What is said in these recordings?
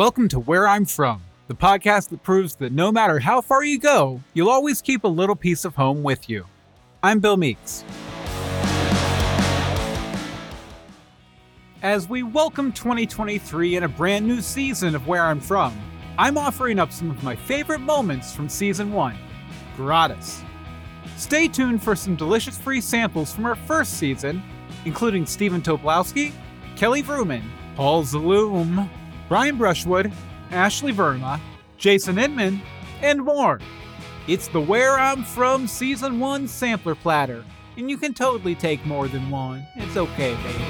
Welcome to Where I'm From, the podcast that proves that no matter how far you go, you'll always keep a little piece of home with you. I'm Bill Meeks. As we welcome 2023 and a brand new season of Where I'm From, I'm offering up some of my favorite moments from season one, gratis. Stay tuned for some delicious free samples from our first season, including Stephen Tobolowsky, Kelly Vrooman, Paul Zaloom, Brian Brushwood, Ashley Verma, Jason Inman, and more. It's the Where I'm From Season 1 sampler platter, and you can totally take more than one. It's okay, baby.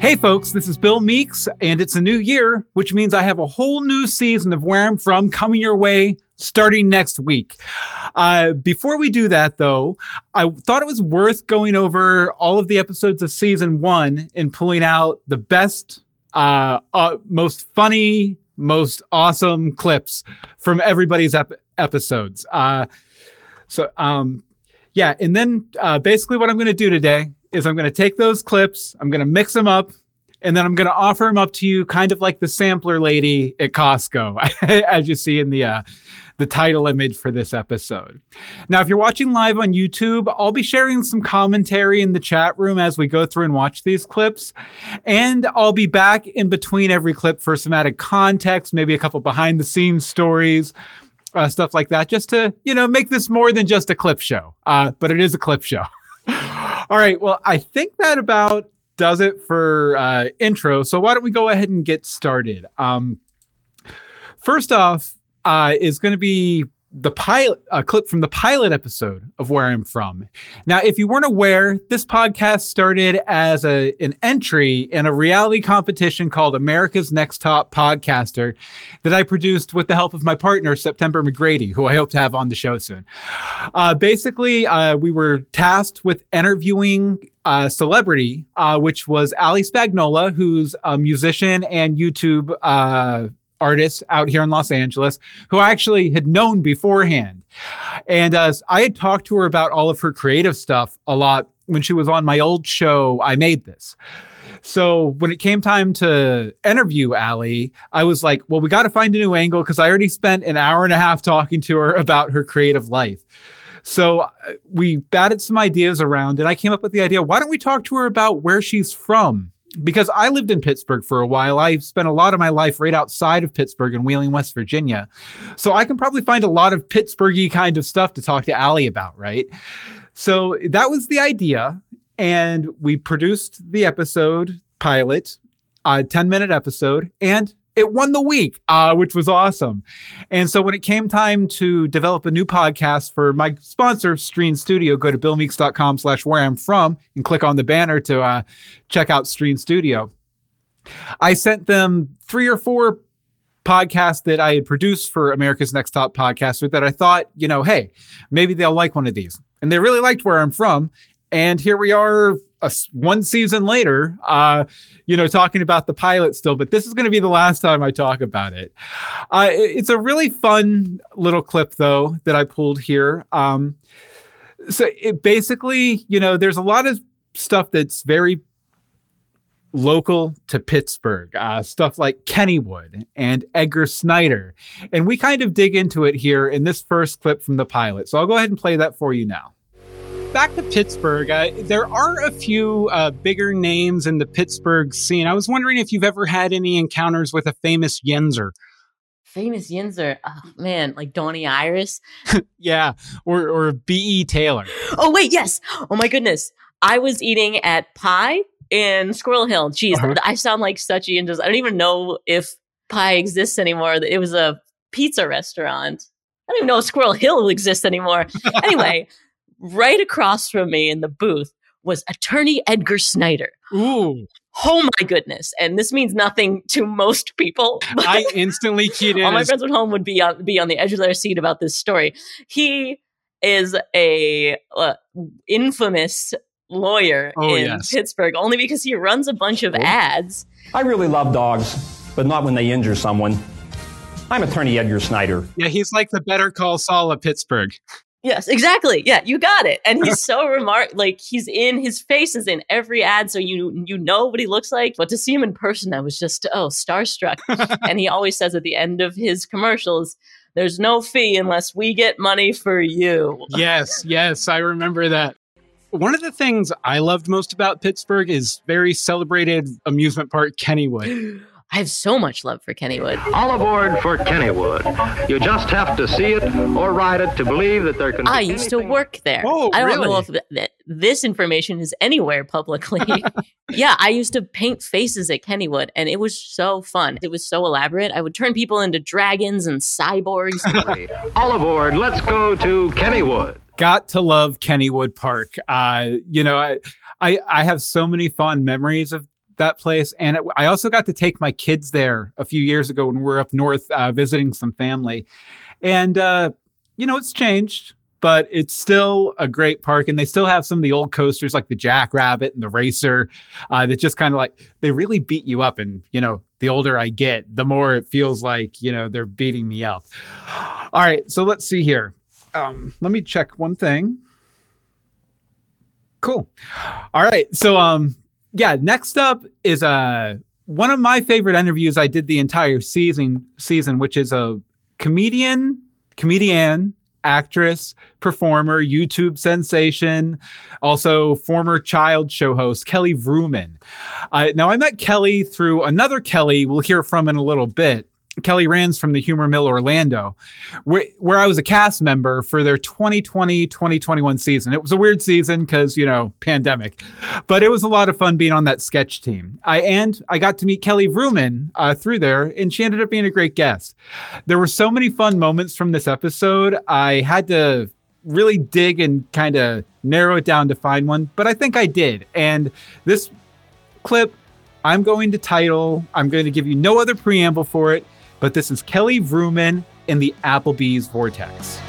Hey folks, this is Bill Meeks, and it's a new year, which means I have a whole new season of Where I'm From coming your way starting next week. Uh, before we do that, though, I thought it was worth going over all of the episodes of season one and pulling out the best, uh, uh, most funny, most awesome clips from everybody's ep- episodes. Uh, so, um, yeah, and then uh, basically what I'm going to do today is I'm going to take those clips, I'm going to mix them up, and then I'm going to offer them up to you, kind of like the sampler lady at Costco, as you see in the uh, the title image for this episode. Now, if you're watching live on YouTube, I'll be sharing some commentary in the chat room as we go through and watch these clips. And I'll be back in between every clip for some added context, maybe a couple behind the scenes stories. Uh, stuff like that, just to you know make this more than just a clip show. Uh, but it is a clip show. All right. Well, I think that about does it for uh, intro. So why don't we go ahead and get started? Um, first off, uh, is going to be the pilot a clip from the pilot episode of where I'm from. Now, if you weren't aware, this podcast started as a an entry in a reality competition called America's Next Top Podcaster that I produced with the help of my partner September McGrady, who I hope to have on the show soon. Uh, basically, uh, we were tasked with interviewing a celebrity, uh, which was Ali Spagnola, who's a musician and YouTube uh, artist out here in Los Angeles who I actually had known beforehand. And uh, I had talked to her about all of her creative stuff a lot when she was on my old show, I Made This. So when it came time to interview Ali, I was like, well, we got to find a new angle because I already spent an hour and a half talking to her about her creative life. So uh, we batted some ideas around and I came up with the idea why don't we talk to her about where she's from? Because I lived in Pittsburgh for a while. I spent a lot of my life right outside of Pittsburgh in Wheeling, West Virginia. So I can probably find a lot of Pittsburghy kind of stuff to talk to Ali about, right? So that was the idea. And we produced the episode pilot, a 10 minute episode, and it won the week, uh, which was awesome. And so when it came time to develop a new podcast for my sponsor, Stream Studio, go to billmeeks.com slash where I'm from and click on the banner to uh, check out Stream Studio. I sent them three or four podcasts that I had produced for America's Next Top Podcaster that I thought, you know, hey, maybe they'll like one of these. And they really liked where I'm from. And here we are a, one season later, uh, you know, talking about the pilot still, but this is going to be the last time I talk about it. Uh, it's a really fun little clip, though, that I pulled here. Um, so it basically, you know, there's a lot of stuff that's very local to Pittsburgh, uh, stuff like Kennywood and Edgar Snyder. And we kind of dig into it here in this first clip from the pilot. So I'll go ahead and play that for you now back to Pittsburgh, uh, there are a few uh, bigger names in the Pittsburgh scene. I was wondering if you've ever had any encounters with a famous Yinzer. Famous Yinzer, oh, man, like Donnie Iris. yeah, or or B.E. Taylor. Oh wait, yes. Oh my goodness, I was eating at Pie in Squirrel Hill. Jeez, uh-huh. I sound like such a Yinzer. I don't even know if Pie exists anymore. It was a pizza restaurant. I don't even know if Squirrel Hill exists anymore. anyway, right across from me in the booth was attorney Edgar Snyder. Ooh. Oh my goodness. And this means nothing to most people. I instantly keyed in. All my friends at home would be on be on the edge of their seat about this story. He is a uh, infamous lawyer oh, in yes. Pittsburgh only because he runs a bunch of oh. ads. I really love dogs, but not when they injure someone. I'm attorney Edgar Snyder. Yeah, he's like the better call Saul of Pittsburgh. Yes, exactly. Yeah, you got it. And he's so remark like he's in his face is in every ad, so you you know what he looks like. But to see him in person, I was just oh starstruck. and he always says at the end of his commercials, "There's no fee unless we get money for you." Yes, yes, I remember that. One of the things I loved most about Pittsburgh is very celebrated amusement park Kennywood. I have so much love for Kennywood. All aboard for Kennywood. You just have to see it or ride it to believe that there can. Be. I used to work there. Oh, I don't really? know if th- th- this information is anywhere publicly. yeah, I used to paint faces at Kennywood, and it was so fun. It was so elaborate. I would turn people into dragons and cyborgs. All aboard. Let's go to Kennywood. Got to love Kennywood Park. Uh, you know, I, I I have so many fond memories of that place, and it, I also got to take my kids there a few years ago when we were up north uh, visiting some family, and uh, you know, it's changed. But it's still a great park, and they still have some of the old coasters like the Jackrabbit and the Racer uh, that just kind of like they really beat you up. And you know, the older I get, the more it feels like you know they're beating me up. All right, so let's see here. Um, let me check one thing. Cool. All right, so um, yeah, next up is uh one of my favorite interviews I did the entire season season, which is a comedian, comedian, actress, performer, YouTube sensation, also former child show host Kelly Vrooman. Uh, now I met Kelly through another Kelly we'll hear from in a little bit. Kelly Rands from the Humor Mill Orlando, where, where I was a cast member for their 2020 2021 season. It was a weird season because, you know, pandemic, but it was a lot of fun being on that sketch team. I and I got to meet Kelly Vrooman uh, through there, and she ended up being a great guest. There were so many fun moments from this episode. I had to really dig and kind of narrow it down to find one, but I think I did. And this clip I'm going to title, I'm going to give you no other preamble for it, but this is Kelly Vrooman in the Applebee's Vortex.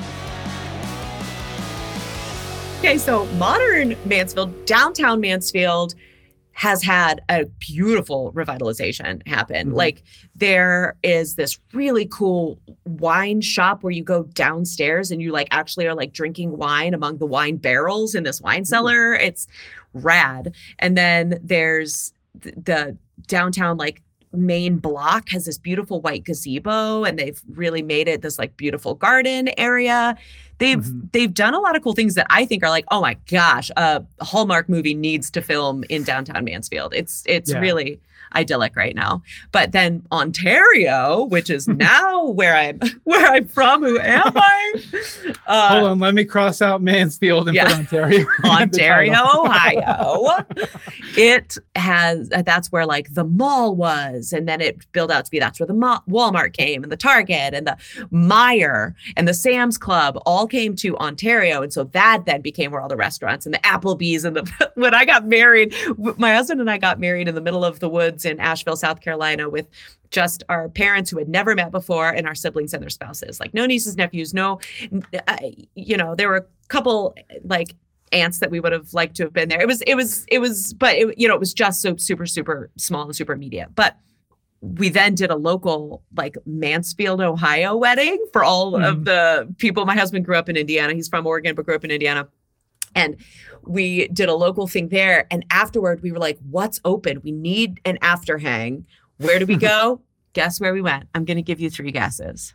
Okay, so modern Mansfield, downtown Mansfield has had a beautiful revitalization happen. Mhm. Like there is this really cool wine shop where you go downstairs and you like actually are like drinking wine among the wine barrels in this wine cellar. It's rad. And then there's th- the downtown like main block has this beautiful white gazebo and they've really made it this like beautiful garden area they've Mhm. they've done a lot of cool things that i think are like oh my gosh a hallmark movie needs to film in downtown mansfield it's it's Yeah. really idyllic right now but then ontario which is now where i'm where i'm from who am i uh, Hold on, let me cross out Mansfield and yeah. put Ontario. Ontario. Ohio. it has uh, that's where like the mall was, and then it built out to be that's where the Ma- Walmart came, and the Target, and the Meijer, and the Sam's Club all came to Ontario, and so that then became where all the restaurants and the Applebee's and the when I got married, my husband and I got married in the middle of the woods in Asheville, South Carolina, with just our parents who had never met before and our siblings and their spouses. Like no nieces nephews no uh, you know there were a couple like aunts that we would have liked to have been there. It was it was it was but it, you know it was just so super super small and super immediate. But we then did a local like mansfield ohio wedding for all Mhm. of the people. My husband grew up in indiana. He's from oregon but grew up in indiana and we did a local thing there. And afterward we were like what's open? We need an after hang where do we go? Guess where we went? I'm going to give you three guesses.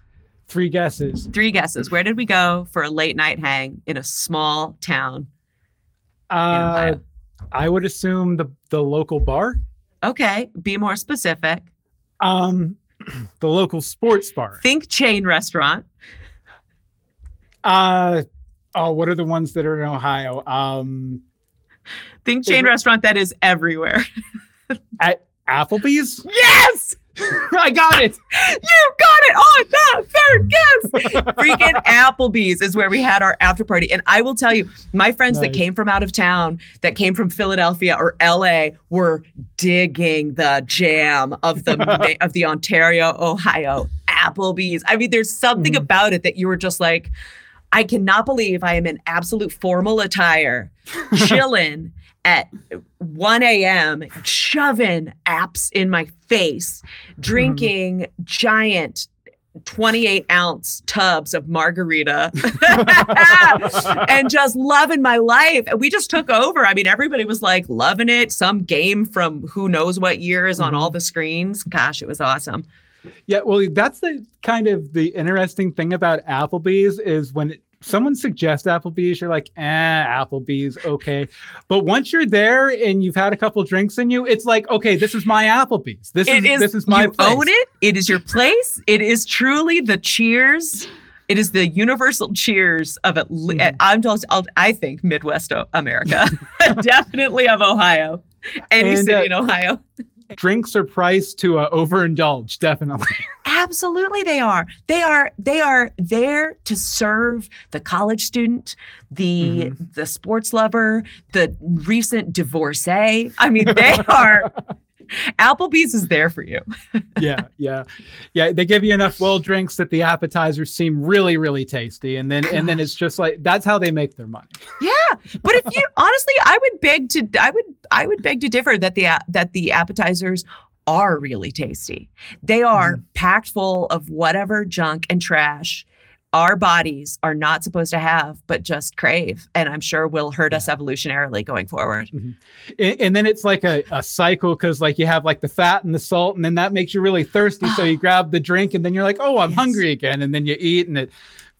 Three guesses. three guesses. Where did we go for a late night hang in a small town Uh, I would assume the the local bar, okay be more specific. Um, the local sports bar. think chain restaurant. Uh, oh, what are the ones that are in Ohio? Um, think chain it- restaurant that is everywhere at Applebee's. yes I got it. you got it on that third guess freaking Applebee's is where we had our after party. And I will tell you, my friends that came from out of town, that came from Philadelphia or LA, were digging the jam of the of the Ontario, Ohio Applebee's. I mean, there's something Mhm. about it that you were just like, I cannot believe I am in absolute formal attire, chilling at 1 a.m., shoving apps in my face, drinking giant 28 ounce tubs of margarita and just loving my life. And we just took over. I mean, everybody was like loving it. Some game from who knows what years on Mhm. all the screens. Gosh, it was awesome. Yeah, well, that's the kind of the interesting thing about Applebee's is when it, someone suggests Applebee's, you're like, eh, Applebee's, okay. But once you're there and you've had a couple drinks in you, it's like, okay, this is my Applebee's. This is, is, this is my you place. own it. It is your place. It is truly the cheers. It is the universal cheers of it. Mhm. I'm just, I'll, I think Midwest America, definitely of Ohio, any And, city uh, in Ohio. Drinks are priced to uh, overindulge, definitely. Absolutely, they are. They are. They are there to serve the college student, the the sports lover, the recent divorcee. I mean, they are. Applebee's is there for you. yeah, yeah, yeah. They give you enough well drinks that the appetizers seem really, really tasty, and then and then it's just like that's how they make their money. Yeah, but if you honestly, I would beg to, I would, I would beg to differ that the that the appetizers are really tasty. They are mm-hmm. packed full of whatever junk and trash our bodies are not supposed to have, but just crave, and I'm sure will hurt us evolutionarily going forward. Mm-hmm. And, and then it's like a, a cycle because like you have like the fat and the salt, and then that makes you really thirsty. so you grab the drink, and then you're like, oh, I'm Yes. hungry again, and then you eat, and it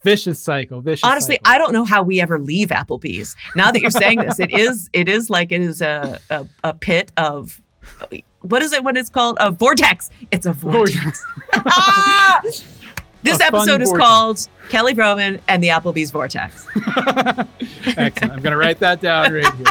vicious cycle, vicious. Honestly, cycle. I don't know how we ever leave Applebee's. Now that you're saying this, it is it is like it is a a, a pit of what is it? What it's called? A vortex. It's a vortex. Ah! This A episode is vortex. called Kelly Vrooman and the Applebee's Vortex. Excellent. I'm gonna write that down right here.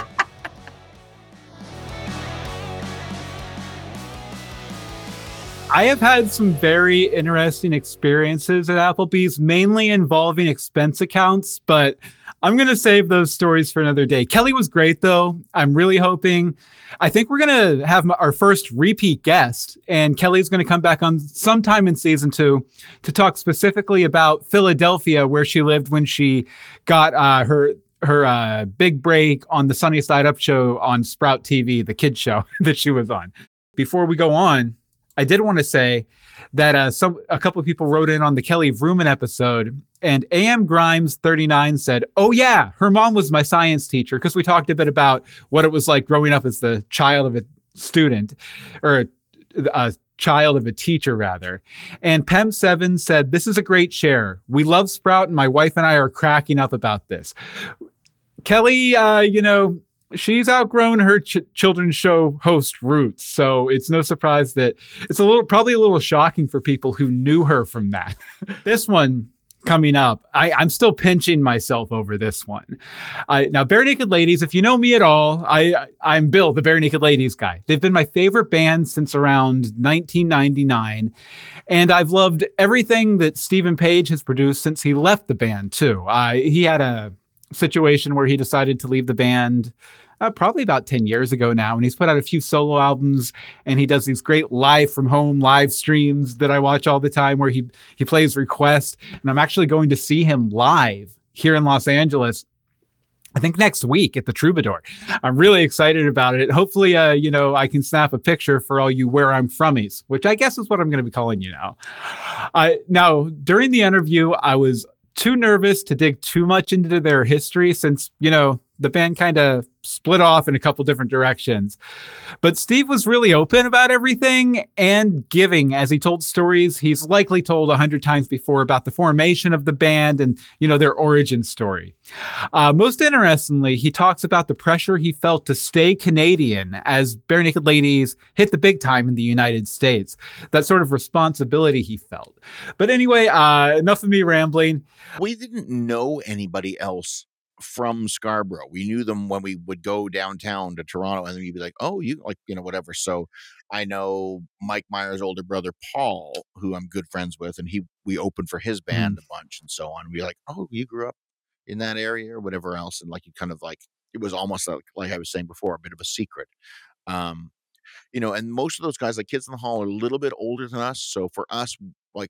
I have had some very interesting experiences at Applebee's, mainly involving expense accounts, but I'm going to save those stories for another day. Kelly was great, though. I'm really hoping. I think we're going to have our first repeat guest, and Kelly's going to come back on sometime in season two to talk specifically about Philadelphia, where she lived when she got uh, her her uh, big break on the Sunny Side Up show on Sprout TV, the kids show that she was on. Before we go on, I did want to say that uh, some a couple of people wrote in on the Kelly Vrooman episode, and AM Grimes 39 said, "Oh yeah, her mom was my science teacher," because we talked a bit about what it was like growing up as the child of a student, or a child of a teacher rather. And Pem Seven said, "This is a great share. We love Sprout, and my wife and I are cracking up about this." Kelly, uh, you know, she's outgrown her ch- children's show host roots, so it's no surprise that it's a little, probably a little shocking for people who knew her from that. this one coming up, I, I'm still pinching myself over this one. I, now, Barenaked Ladies, if you know me at all, I, I'm Bill, the Barenaked Ladies guy. They've been my favorite band since around 1999. And I've loved everything that Stephen Page has produced since he left the band, too. Uh, he had a situation where he decided to leave the band uh, probably about 10 years ago now. And he's put out a few solo albums and he does these great live from home live streams that I watch all the time where he, he plays Request. And I'm actually going to see him live here in Los Angeles. I think next week at the Troubadour. I'm really excited about it. Hopefully, uh, you know, I can snap a picture for all you where I'm fromies, which I guess is what I'm going to be calling you now. Uh, now, during the interview, I was too nervous to dig too much into their history since, you know, the band kind of split off in a couple different directions. But Steve was really open about everything and giving as he told stories he's likely told a hundred times before about the formation of the band and, you know, their origin story. Uh, most interestingly, he talks about the pressure he felt to stay Canadian as Barenaked Ladies hit the big time in the United States. That sort of responsibility he felt. But anyway, uh, enough of me rambling. we didn't know anybody else from Scarborough. We knew them when we would go downtown to Toronto and then you'd be like, oh, you like, you know, whatever. So I know Mike Myers' older brother, Paul, who I'm good friends with, and he, we opened for his band a bunch and so on. We were like, oh, you grew up in that area or whatever else. And like, you kind of like, it was almost like, like I was saying before, a bit of a secret. Um, you know, and most of those guys, like Kids in the Hall, are a little bit older than us. So for us, like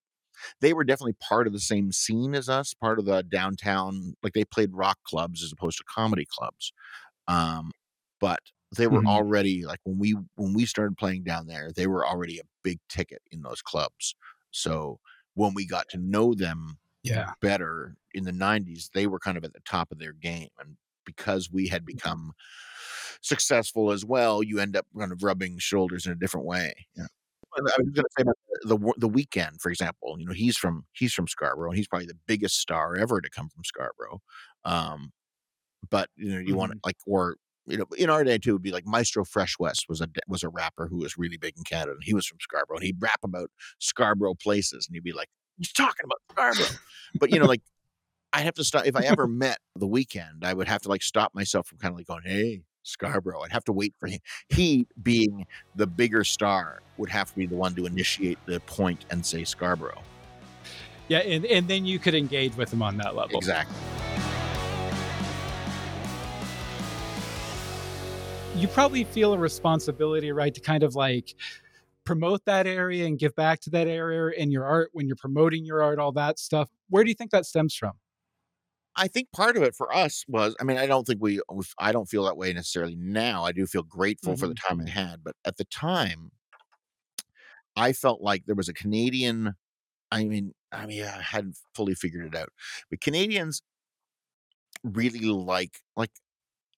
they were definitely part of the same scene as us, part of the downtown. Like they played rock clubs as opposed to comedy clubs. Um, but they were Mhm. already like when we when we started playing down there, they were already a big ticket in those clubs. So when we got to know them Yeah. better in the 90s, they were kind of at the top of their game. And because we Mm-hmm. had become successful as well, you end up kind of rubbing shoulders in a different way. Yeah. I was going to say about the the the Weeknd, for example. You know, he's from he's from Scarborough, and he's probably the biggest star ever to come from Scarborough. Um, but you know, you want Mm-hmm. to like, or you know, in our day too, would be like Maestro Fresh Wes was a was a rapper who was really big in Canada, and he was from Scarborough, and he'd rap about Scarborough places, and you'd be like, he's talking about Scarborough, but you know, like. I'd have to stop if I ever met the Weeknd. I would have to like stop myself from kind of like going, "Hey, Scarborough." I'd have to wait for him. He, being the bigger star, would have to be the one to initiate the point and say Scarborough. Yeah, and, and then you could engage with him on that level. Exactly. You probably feel a responsibility, right, to kind of like promote that area and give back to that area in your art when you're promoting your art, all that stuff. Where do you think that stems from? I think part of it for us was, I mean, I don't think we, I don't feel that way necessarily now. I do feel grateful for the time I had, but at the time, I felt like there was a Canadian. I mean, I mean, I hadn't fully figured it out, but Canadians really like, like,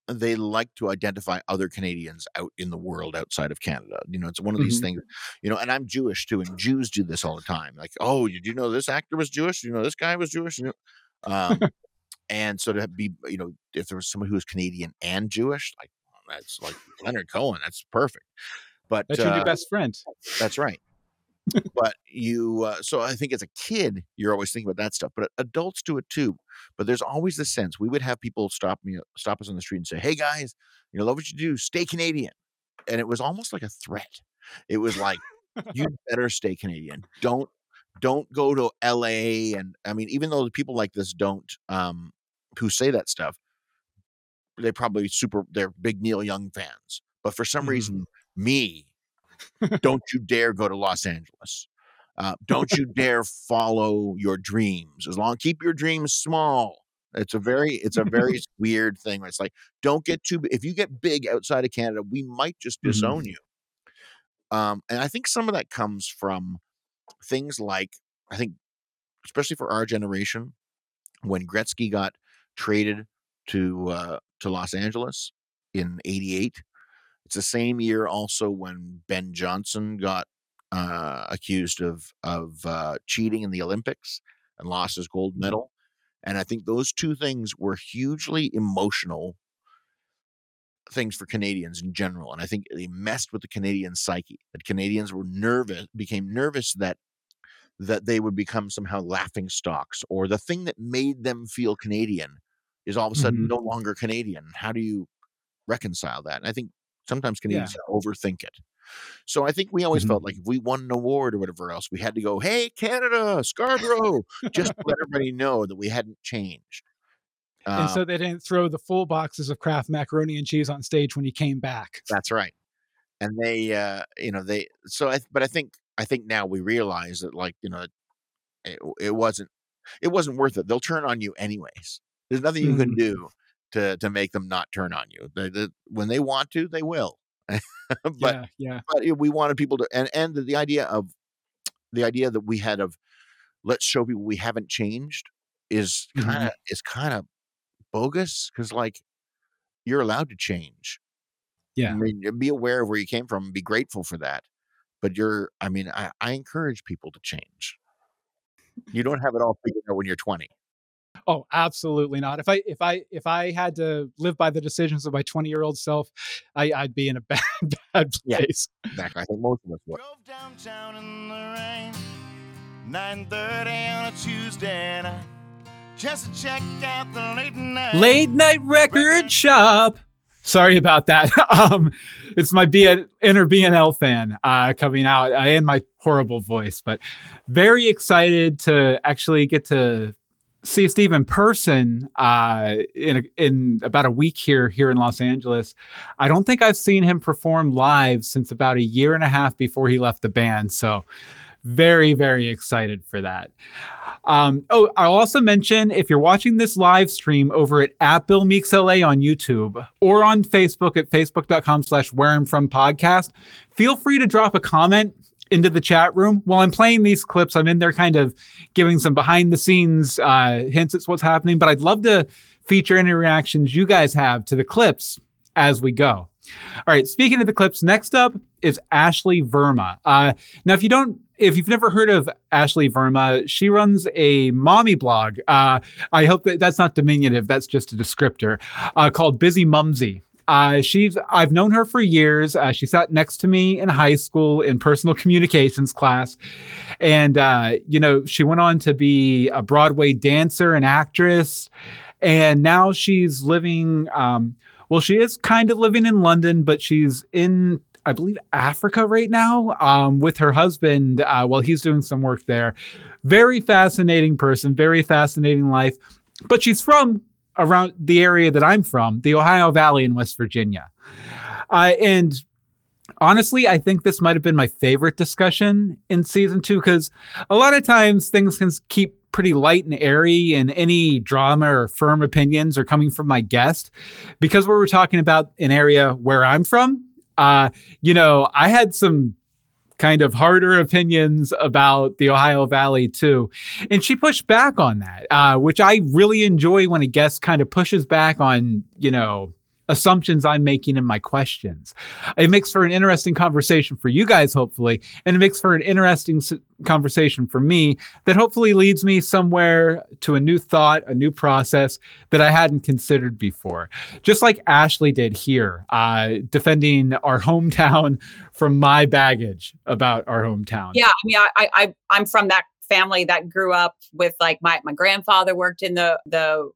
they like to identify other Canadians out in the world outside of Canada. You know, it's one of these Mhm. things, you know, and I'm Jewish too, and Jews do this all the time. Like, oh, did you know this actor was Jewish? You know, this guy was Jewish. You know, um, and so to be, you know, if there was someone who was Canadian and Jewish, like well, that's like Leonard Cohen, that's perfect. But That's your uh, best friend. that's right. but you, uh, so I think as a kid, you're always thinking about that stuff. But adults do it too. But there's always the sense we would have people stop me, stop us on the street and say, "Hey guys, you know, love what you do. Stay Canadian." And it was almost like a threat. It was like, "You better stay Canadian. Don't, don't go to L.A." And I mean, even though the people like this don't, um, who say that stuff, they probably super. They're big Neil Young fans. But for some Mhm. reason, me, don't you dare go to Los Angeles. Uh, don't you dare follow your dreams. As long keep your dreams small. It's a very it's a very weird thing. It's like don't get too. If you get big outside of Canada, we might just disown you. Um, and I think some of that comes from things like I think, especially for our generation, when Gretzky got traded to uh, to Los Angeles in '88. It's the same year also when Ben Johnson got uh, accused of of uh, cheating in the Olympics and lost his gold medal. And I think those two things were hugely emotional things for Canadians in general. And I think they messed with the Canadian psyche. That Canadians were nervous, became nervous that that they would become somehow laughing stocks, or the thing that made them feel Canadian is all of a sudden Mhm. no longer Canadian. How do you reconcile that? And I think sometimes Canadians overthink it. So I think we always Mhm. felt like if we won an award or whatever else, we had to go, "Hey, Canada, Scarborough," just to let everybody know that we hadn't changed. and Um, so they didn't throw the full boxes of Kraft macaroni and cheese on stage when he came back. That's right. And they, uh, you know, they. So, I, but I think, I think now we realize that, like, you know, it, it wasn't, it wasn't worth it. They'll turn on you anyways. There's nothing you can Mhm. do to to make them not turn on you. They, they, when they want to, they will. but yeah, yeah. but we wanted people to, and and the, the idea of the idea that we had of let's show people we haven't changed is kind of is kind of bogus because like you're allowed to change. Yeah, I mean, be aware of where you came from and be grateful for that. But you're, I mean, I, I encourage people to change. You don't have it all figured out when you're 20. Oh, absolutely not. If I if I if I had to live by the decisions of my 20 year old self, I, I'd be in a bad bad Yeah. place. Exactly. I think most of us would. Drove downtown in the rain, 9:30 on a Tuesday night, just to check out the late night. Late night record shop. Sorry about that. um, it's my B- inner BNL fan uh, coming out uh, in my horrible voice, but very excited to actually get to see Steve in person uh, in a, in about a week here here in Los Angeles. I don't think I've seen him perform live since about a year and a half before he left the band. So very very excited for that. Um, oh, I'll also mention if you're watching this live stream over at, at Bill Meeks LA on YouTube or on Facebook at facebook.com slash where I'm from podcast, feel free to drop a comment into the chat room. While I'm playing these clips, I'm in there kind of giving some behind the scenes uh, hints at what's happening, but I'd love to feature any reactions you guys have to the clips as we go. All right, speaking of the clips, next up is Ashley Verma. Uh, now, if you don't, if you've never heard of Ashley Verma, she runs a mommy blog. Uh, I hope that that's not diminutive. That's just a descriptor uh, called Busy Mumsy. Uh, she's I've known her for years. Uh, she sat next to me in high school in personal communications class, and uh, you know she went on to be a Broadway dancer and actress, and now she's living. Um, well, she is kind of living in London, but she's in I believe Africa right now um, with her husband uh, while he's doing some work there. Very fascinating person, very fascinating life. But she's from around the area that I'm from, the Ohio Valley in West Virginia. Uh, and honestly, I think this might have been my favorite discussion in season two because a lot of times things can keep pretty light and airy, and any drama or firm opinions are coming from my guest. Because we were talking about an area where I'm from, uh, you know, I had some kind of harder opinions about the Ohio Valley too. And she pushed back on that, uh, which I really enjoy when a guest kind of pushes back on, you know, assumptions I'm making in my questions. It makes for an interesting conversation for you guys, hopefully, and it makes for an interesting conversation for me that hopefully leads me somewhere to a new thought, a new process that I hadn't considered before. Just like Ashley did here, uh, defending our hometown from my baggage about our hometown. Yeah, I mean, I, I I'm from that family that grew up with like my my grandfather worked in the the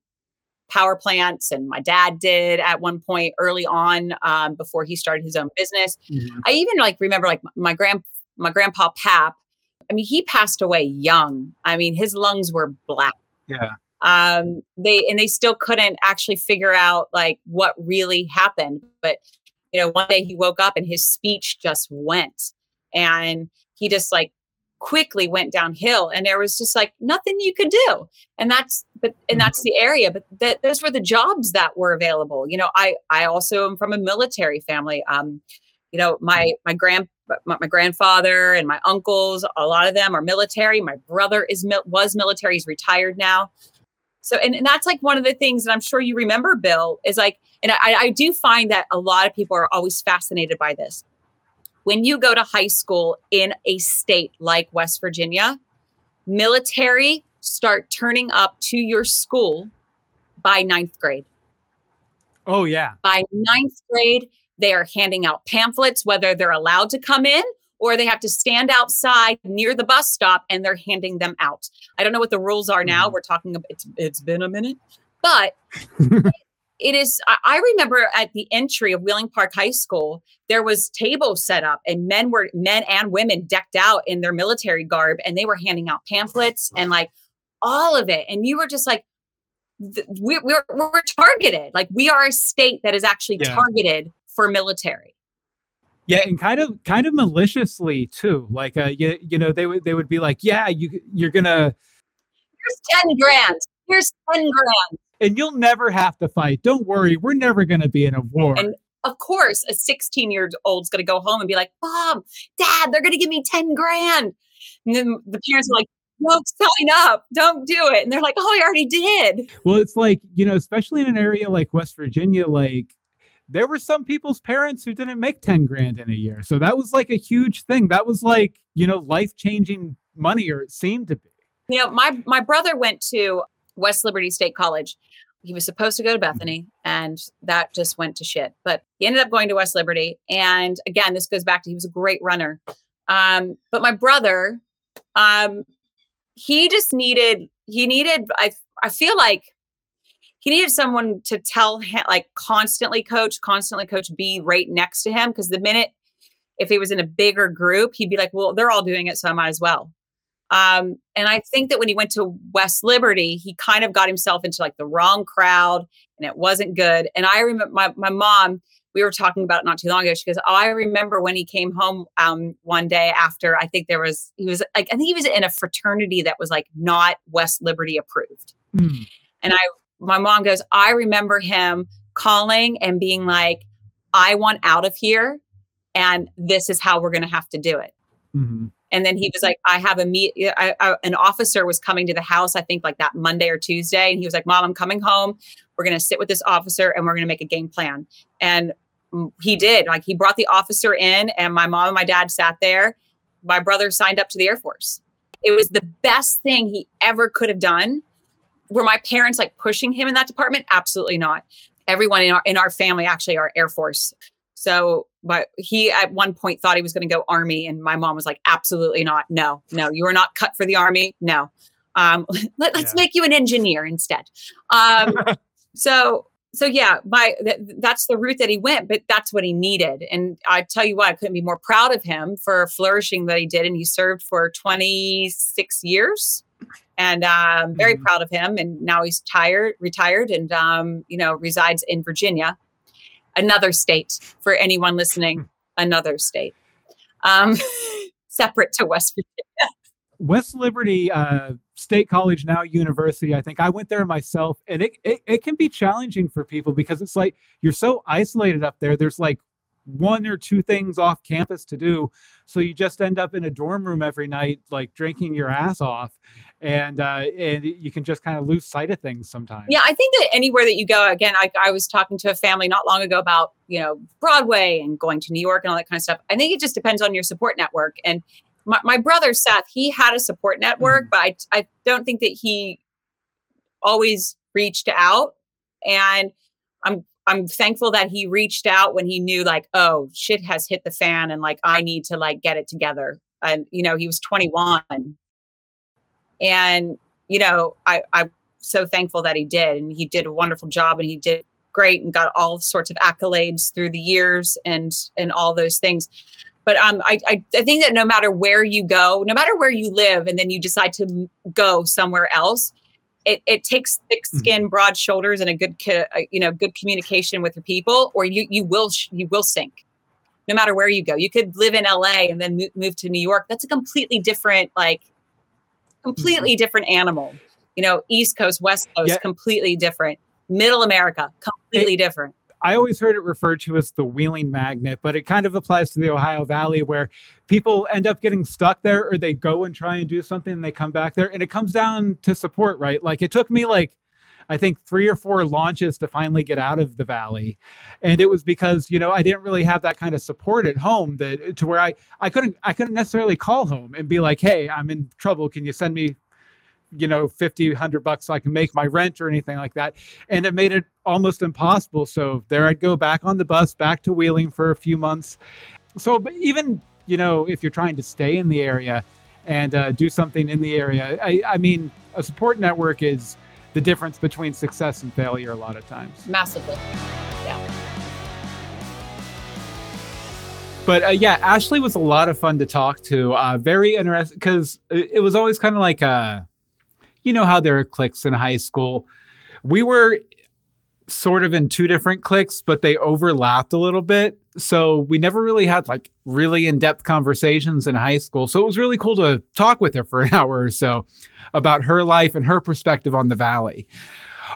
power plants and my dad did at one point early on um, before he started his own business. Mhm. i even like remember like my grand my grandpa pap i mean he passed away young. I mean his lungs were black. Yeah. um they and they still couldn't actually figure out like what really happened. But you know one day he woke up and his speech just went. And he just like quickly went downhill and there was just like nothing you could do. And that's but and that's the area but that those were the jobs that were available. You know i i also am from a military family. Um you know my my grand my, my grandfather and my uncles a lot of them are military. My brother is mil- was military. He's retired now. So and, and that's like one of the things that i'm sure you remember bill is like and I, I do find that a lot of people are always fascinated by this when you go to high school in a state like West Virginia, military start turning up to your school by ninth grade. Oh, yeah. By ninth grade, they are handing out pamphlets, whether they're allowed to come in or they have to stand outside near the bus stop and they're handing them out. I don't know what the rules are now. Mm-hmm. We're talking about it's, it's been a minute, but it is I, remember at the entry of wheeling park high school there was tables set up and men were men and women decked out in their military garb and they were handing out pamphlets and like all of it. And you were just like we, we're, we're targeted. Like we are a state that is actually Yeah. targeted for military. Yeah, and kind of kind of maliciously too. Like uh you, you know, they would they would be like, Yeah, you you're gonna here's 10 grand. Here's 10 grand and you'll never have to fight. Don't worry, we're never gonna be in a war. And of course, a 16 year old's going to go home and be like, Mom, Dad, they're going to give me 10 grand. And then the parents are like, Don't sign up. Don't do it. And they're like, Oh, I already did. well, it's like, you know, especially in an area like West Virginia, like there were some people's parents who didn't make 10 grand in a year. So that was like a huge thing. That was like, you know, life-changing money, or it seemed to be. You know, my, my brother went to West Liberty State College. He was supposed to go to Bethany, and that just went to shit. But he ended up going to West Liberty. And again, this goes back to he was a great runner. Um, but my brother, um, he just needed he needed I I feel like he needed someone to tell him like constantly coach, constantly coach, be right next to him. Because the minute if he was in a bigger group, he'd be like, well, they're all doing it, so I might as well. Um, and I think that when he went to West Liberty, he kind of got himself into like the wrong crowd and it wasn't good. And I remember my, my mom, we were talking about it not too long ago. She goes, Oh, I remember when he came home um, one day after I think there was, he was like, I think he was in a fraternity that was like not West Liberty approved. Hmm. And I, my mom goes, I remember him calling and being like, I want out of here. And this is how we're going to have to do it. Mhm. And then he was like, I have a meet. I, I, an officer was coming to the house, I think like that Monday or Tuesday. And he was like, Mom, I'm coming home. We're going to sit with this officer and we're going to make a game plan. And he did. Like he brought the officer in, and my mom and my dad sat there. My brother signed up to the Air Force. It was the best thing he ever could have done. Were my parents like pushing him in that department? Absolutely not. Everyone in our in our family actually are Air Force. So, but he at one point thought he was going to go Army, and my mom was like, "Absolutely not. No, no, you are not cut for the Army. No, um, let, us Yeah. make you an engineer instead." Um, so, so yeah, my th- that's the route that he went, but that's what he needed. And I tell you what, I couldn't be more proud of him for flourishing that he did, and he served for twenty six years. And um, very Mhm. proud of him. And now he's tired, retired, and um, you know resides in Virginia another state for anyone listening another state um separate to west virginia West Liberty uh, State College, now university. I think I went there myself, and it, it it can be challenging for people because it's like you're so isolated up there. There's like one or two things off campus to do, so you just end up in a dorm room every night, like drinking your ass off, and uh, and you can just kind of lose sight of things sometimes. yeah i think that anywhere that you go again I, I was talking to a family not long ago about you know broadway and going to new york and all that kind of stuff. I think it just depends on your support network. And my, my brother seth he had a support network but I, I don't think that he always reached out. And i'm i'm thankful that he reached out when he knew like oh shit has hit the fan and like i need to like get it together. And you know he was 21 and you know i i'm so thankful that he did. And he did a wonderful job and he did great and got all sorts of accolades through the years and and all those things. But um I, I i think that no matter where you go no matter where you live and then you decide to go somewhere else it, it takes thick Mhm. skin broad shoulders and a good co- uh, you know good communication with your people or you you will sh- you will sink. No matter where you go. You could live in la and then mo- move to new york. That's a completely different like completely mm-hmm. different animal you know east coast west coast Yeah. completely different middle america completely different I always heard it referred to as the wheeling magnet, but it kind of applies to the Ohio Valley where people end up getting stuck there or they go and try and do something and they come back there. And it comes down to support, right? Like it took me like, I think three or four launches to finally get out of the valley. And it was because, you know, I didn't really have that kind of support at home that to where I, I couldn't, I couldn't necessarily call home and be like, Hey, I'm in trouble. Can you send me, you know, 50, 100 bucks so I can make my rent or anything like that and it made it almost impossible. So there I'd go back on the bus, back to Wheeling for a few months. So, even you know, if you're trying to stay in the area and uh, do something in the area, I, I mean, a support network is the difference between success and failure a lot of times. massively Yeah. But uh, yeah, Ashley was a lot of fun to talk to. Uh, very interesting because it, was always kind of like uh you know how there are cliques in high school. We were sort of in two different cliques, but they overlapped a little bit. So we never really had like really in depth conversations in high school. So it was really cool to talk with her for an hour or so about her life and her perspective on the valley.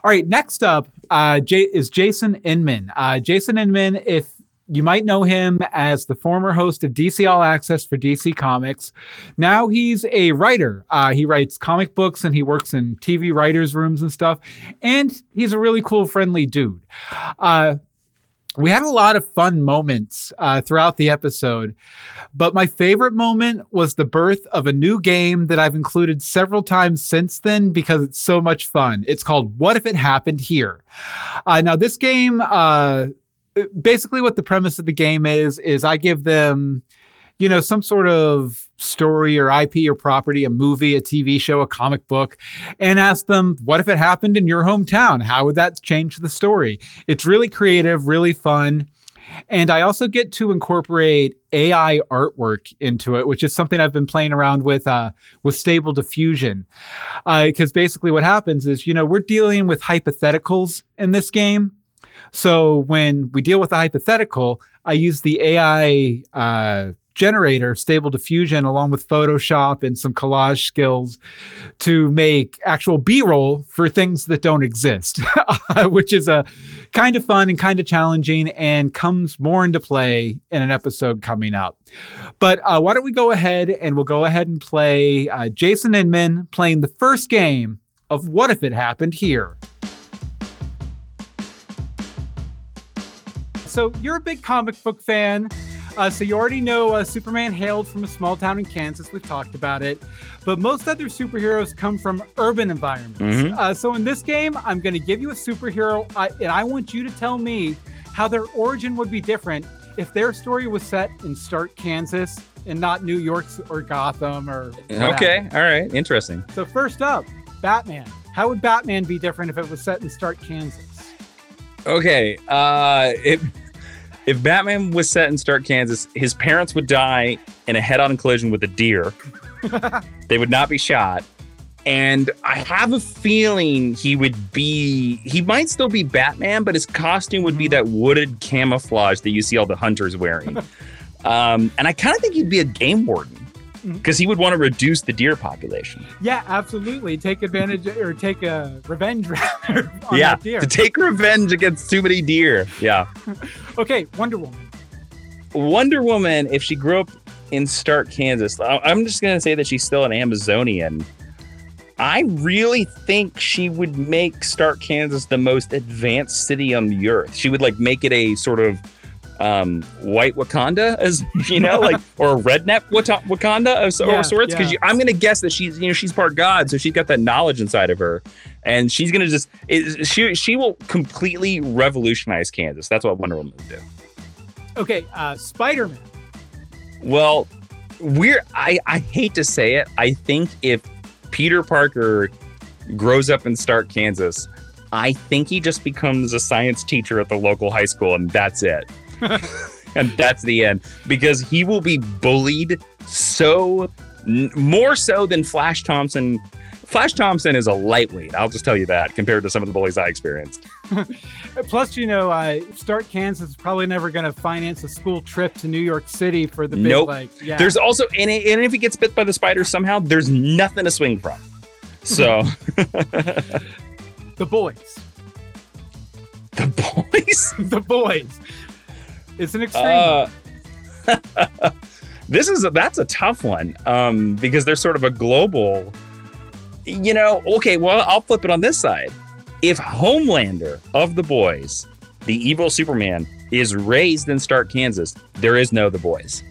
All right, next up uh, J- is Jason Inman. Uh, Jason Inman, if you might know him as the former host of DC All Access for DC Comics. Now he's a writer. Uh, he writes comic books and he works in TV writers' rooms and stuff. And he's a really cool, friendly dude. Uh, we had a lot of fun moments uh, throughout the episode, but my favorite moment was the birth of a new game that I've included several times since then because it's so much fun. It's called What If It Happened Here? Uh, now, this game, uh, basically, what the premise of the game is, is I give them, you know, some sort of story or IP or property, a movie, a TV show, a comic book, and ask them, what if it happened in your hometown? How would that change the story? It's really creative, really fun. And I also get to incorporate AI artwork into it, which is something I've been playing around with uh, with Stable Diffusion. Because basically, what happens is, you know, we're dealing with hypotheticals in this game. So when we deal with a hypothetical, I use the AI uh, generator, Stable Diffusion, along with Photoshop and some collage skills to make actual B roll for things that don't exist, which is a kind of fun and kind of challenging and comes more into play in an episode coming up. But uh, why don't we go ahead and we'll go ahead and play uh, Jason Inman playing the first game of What If It Happened here. So you're a big comic book fan. Uh, so you already know uh, Superman hailed from a small town in Kansas. We've talked about it. But most other superheroes come from urban environments. Mhm. Uh, so in this game, I'm going to give you a superhero, I, and I want you to tell me how their origin would be different if their story was set in Stark, Kansas, and not New York or Gotham or. whatever. Okay. All right. Interesting. So first up, Batman. How would Batman be different if it was set in Stark, Kansas? Okay. Uh, if if Batman was set in Stark, Kansas, his parents would die in a head-on collision with a deer. they would not be shot. And I have a feeling he would be, he might still be Batman, but his costume would be that wooded camouflage that you see all the hunters wearing. um, and I kind of think he'd be a game warden because he would want to reduce the deer population. Yeah, absolutely. Take advantage or take a revenge rather on yeah, that deer. to take revenge against too many deer. Yeah. okay, Wonder Woman. Wonder Woman, if she grew up in Stark, Kansas, I'm just going to say that she's still an Amazonian. I really think she would make Stark, Kansas the most advanced city on the earth. She would like make it a sort of um, white Wakanda, as you know, like or a redneck Wakanda of, Yeah, or sorts. Because yeah. I'm going to guess that she's you know she's part God, so she's got that knowledge inside of her, and she's going to just it, she she will completely revolutionize Kansas. That's what Wonder Woman would do. Okay, uh, Spider Man. Well, we're I, I hate to say it. I think if Peter Parker grows up in Stark, Kansas, I think he just becomes a science teacher at the local high school and that's it. And that's the end because he will be bullied so more so than Flash Thompson. Flash Thompson is a lightweight. I'll just tell you that compared to some of the bullies I experienced. Plus, you know, uh, Stark, Kansas is probably never going to finance a school trip to New York City for the big, Nope. like, yeah. There's also and, it- and if he gets bit by the spider somehow, there's nothing to swing from. So the boys. the boys. the boys. It's an extreme. Uh, this is a, that's a tough one um, because they're sort of a global. You know, okay. Well, I'll flip it on this side. If Homelander of the boys, the evil Superman, is raised in Stark, Kansas, there is no the boys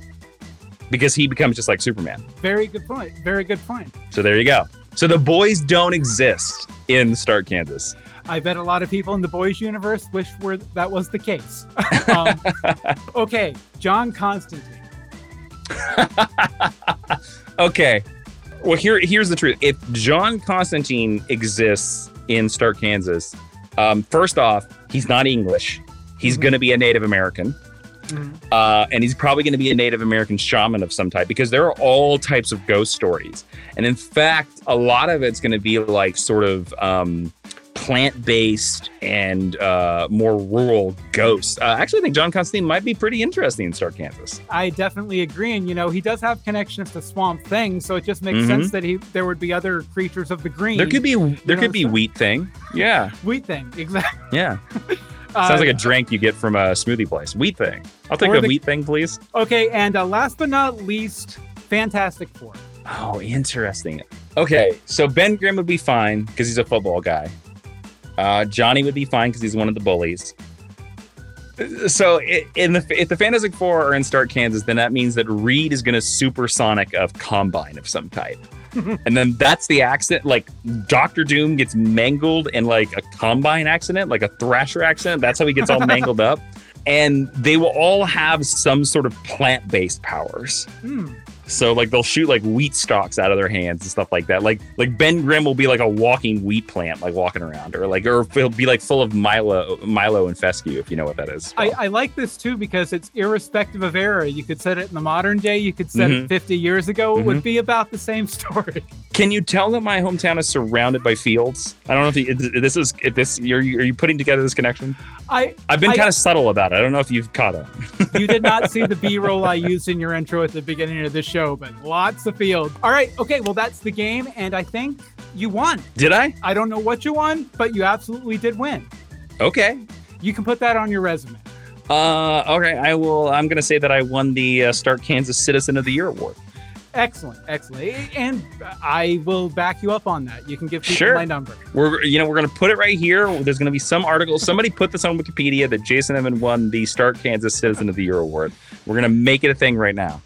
because he becomes just like Superman. Very good point. Very good point. So there you go. So the boys don't exist in Stark, Kansas. I bet a lot of people in the boys universe wish were that was the case. um, okay, John Constantine. Okay. Well, here here's the truth. If John Constantine exists in Stark, Kansas, um, first off, he's not English. He's going to be a Native American. Uh, and he's probably going to be a Native American shaman of some type because there are all types of ghost stories. And in fact, a lot of it's going to be like sort of um, plant based and uh, more rural ghosts. Uh, actually, I think John Constantine might be pretty interesting in Stark, Kansas. I definitely agree, and you know he does have connections to Swamp Thing, so it just makes Mhm. sense that he there would be other creatures of the green. There could be there know, could be so- wheat thing. Yeah. wheat thing exactly. Yeah. Uh, Sounds like a drink you get from a smoothie place. Wheat thing. I'll take a the- wheat thing, please. Okay, and uh, last but not least, Fantastic Four. Oh, interesting. Okay, so Ben Grimm would be fine because he's a football guy. Uh, Johnny would be fine because he's one of the bullies. So in the if the Fantastic Four are in Stark, Kansas, then that means that Reed is going to supersonic of combine of some type, and then that's the accident. Like Doctor Doom gets mangled in like a combine accident, like a Thrasher accident. That's how he gets all mangled up, and they will all have some sort of plant based powers. Hmm. So like they'll shoot like wheat stalks out of their hands and stuff like that. Like like Ben Grimm will be like a walking wheat plant, like walking around, or like or he'll be like full of Milo, Milo and fescue, if you know what that is. I, I like this too because it's irrespective of era. You could set it in the modern day. You could set Mhm. it 50 years ago. It Mhm. would be about the same story. Can you tell that my hometown is surrounded by fields? I don't know if you, if this is if this you're are you putting together this connection? I I've been I- kind of subtle about it. I don't know if you've caught it. you did not see the B-roll I used in your intro at the beginning of this show, but lots of field. All right, okay, well that's the game, and I think you won. Did I? I don't know what you won, but you absolutely did win. Okay. You can put that on your resume. Uh, okay. I will. I'm gonna say that I won the uh, Stark Kansas Citizen of the Year award. Excellent, excellent, and I will back you up on that. You can give people Sure. my number. We're you know we're gonna put it right here. There's gonna be some article. Somebody put this on Wikipedia that Jason Inman won the Stark Kansas Citizen of the Year award. We're gonna make it a thing right now.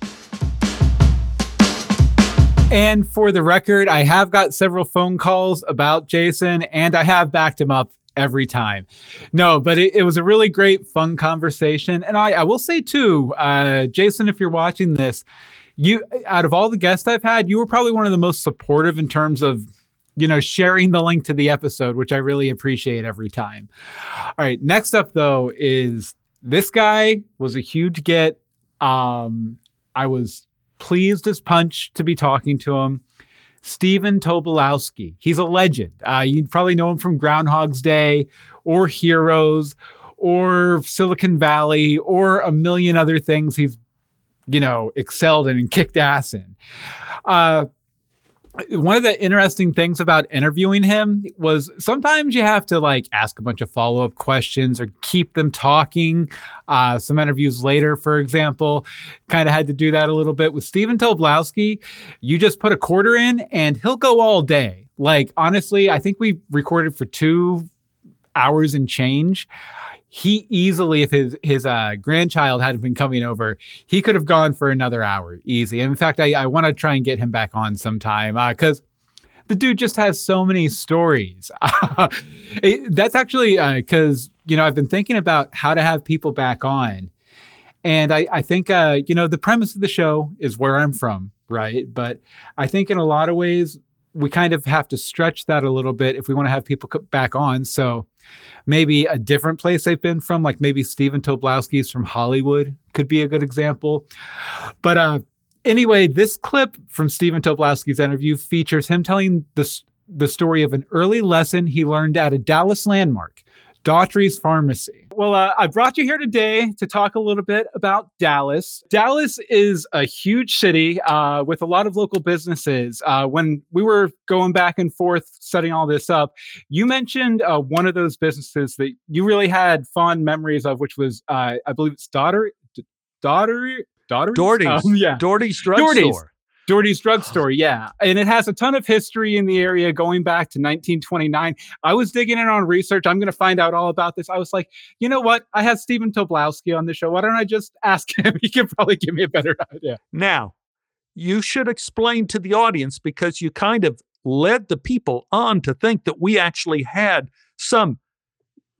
And for the record, I have got several phone calls about Jason, and I have backed him up every time. No, but it, it was a really great, fun conversation. And I, I will say too, uh, Jason, if you're watching this, you out of all the guests I've had, you were probably one of the most supportive in terms of you know sharing the link to the episode, which I really appreciate every time. All right, next up though is this guy was a huge get. Um, I was pleased as punch to be talking to him. Stephen Tobolowsky. He's a legend. Uh, you probably know him from Groundhog's Day or Heroes or Silicon Valley or a million other things he's, you know, excelled in and kicked ass in. Uh, one of the interesting things about interviewing him was sometimes you have to like ask a bunch of follow up questions or keep them talking. Uh, some interviews later, for example, kind of had to do that a little bit with Stephen Tobolowsky. You just put a quarter in and he'll go all day. Like, honestly, I think we recorded for two hours and change. He easily, if his his uh, grandchild hadn't been coming over, he could have gone for another hour easy. In fact, I, I want to try and get him back on sometime because the dude just has so many stories. It- that's actually because you know I've been thinking about how to have people back on, and I I think uh, you know the premise of the show is where I'm from, right? But I think in a lot of ways we kind of have to stretch that a little bit if we want to have people back on. So maybe a different place they've been from, like maybe Stephen Tobolowsky's from Hollywood could be a good example. But uh, anyway, this clip from Stephen Tobolowsky's interview features him telling the, the story of an early lesson he learned at a Dallas landmark, Daughtry's Pharmacy. Well, uh, I brought you here today to talk a little bit about Dallas. Dallas is a huge city uh, with a lot of local businesses. Uh, when we were going back and forth setting all this up, you mentioned uh, one of those businesses that you really had fond memories of, which was, uh, I believe it's Daughter, D- Daughter, Daughter, Doherty's. Um, yeah, Doherty's Doherty's. drugstore. Doherty's drugstore, yeah. And it has a ton of history in the area going back to 1929. I was digging in on research. I'm going to find out all about this. I was like, you know what? I have Stephen Tobolowski on the show. Why don't I just ask him? He can probably give me a better idea. Now, you should explain to the audience because you kind of led the people on to think that we actually had some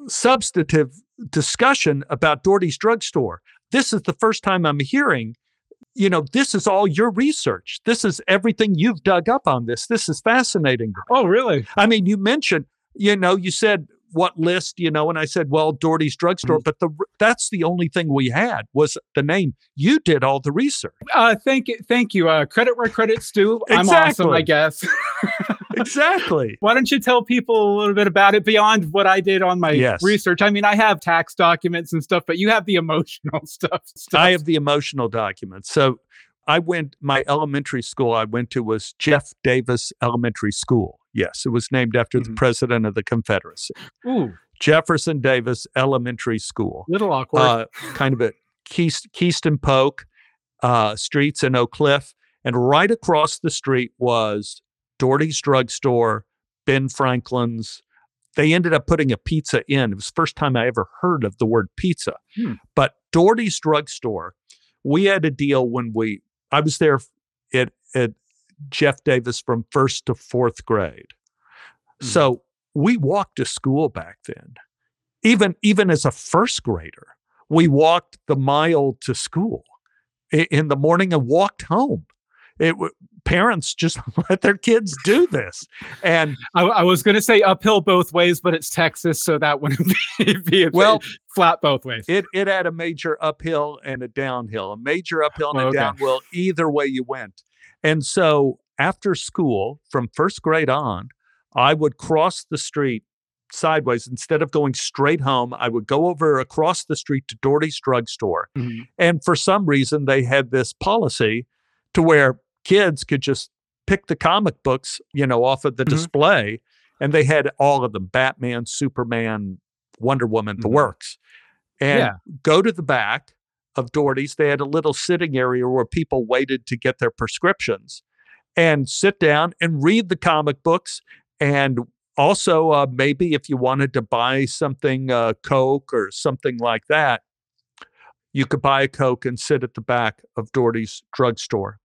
substantive discussion about Doherty's drugstore. This is the first time I'm hearing, you know, this is all your research. This is everything you've dug up on this. This is fascinating. Oh, really? I mean, you mentioned, you know, you said what list, you know, and I said, well, Doherty's drugstore, but the that's the only thing we had was the name. You did all the research. Uh, thank you. Thank you. Uh, credit where credit's due. I'm awesome, I guess. Exactly. Why don't you tell people a little bit about it beyond what I did on my Yes. research? I mean, I have tax documents and stuff, but you have the emotional stuff. stuff. I have the emotional documents. So I went, my elementary school I went to was Jeff Davis Elementary School. Yes, it was named after the president of the Confederacy. Ooh, Jefferson Davis Elementary School. little awkward. uh, kind of at Kiest, Keyston Polk uh, streets in Oak Cliff. And right across the street was Doherty's Drugstore, Ben Franklin's. They ended up putting a pizza in. It was the first time I ever heard of the word pizza. Hmm. But Doherty's Drugstore, we had a deal when we, I was there at, at Jeff Davis from first to fourth grade. Hmm. So we walked to school back then. Even even as a first grader, we walked the mile to school in the morning and walked home. it parents just let their kids do this, and I, I was going to say uphill both ways, but it's Texas, so that wouldn't be, be a Well, flat both ways. it it had a major uphill and a downhill, a major uphill and a Okay. downhill, either way you went. And so after school, from first grade on, I would cross the street sideways instead of going straight home. I would go over across the street to Doherty's drugstore, Mhm. and for some reason they had this policy to where kids could just pick the comic books, you know, off of the Mhm. display, and they had all of them: Batman, Superman, Wonder Woman, the Mhm. works. And Yeah. go to the back of Doherty's. They had a little sitting area where people waited to get their prescriptions and sit down and read the comic books. And also, uh, maybe if you wanted to buy something, uh, Coke or something like that, you could buy a Coke and sit at the back of Doherty's drugstore.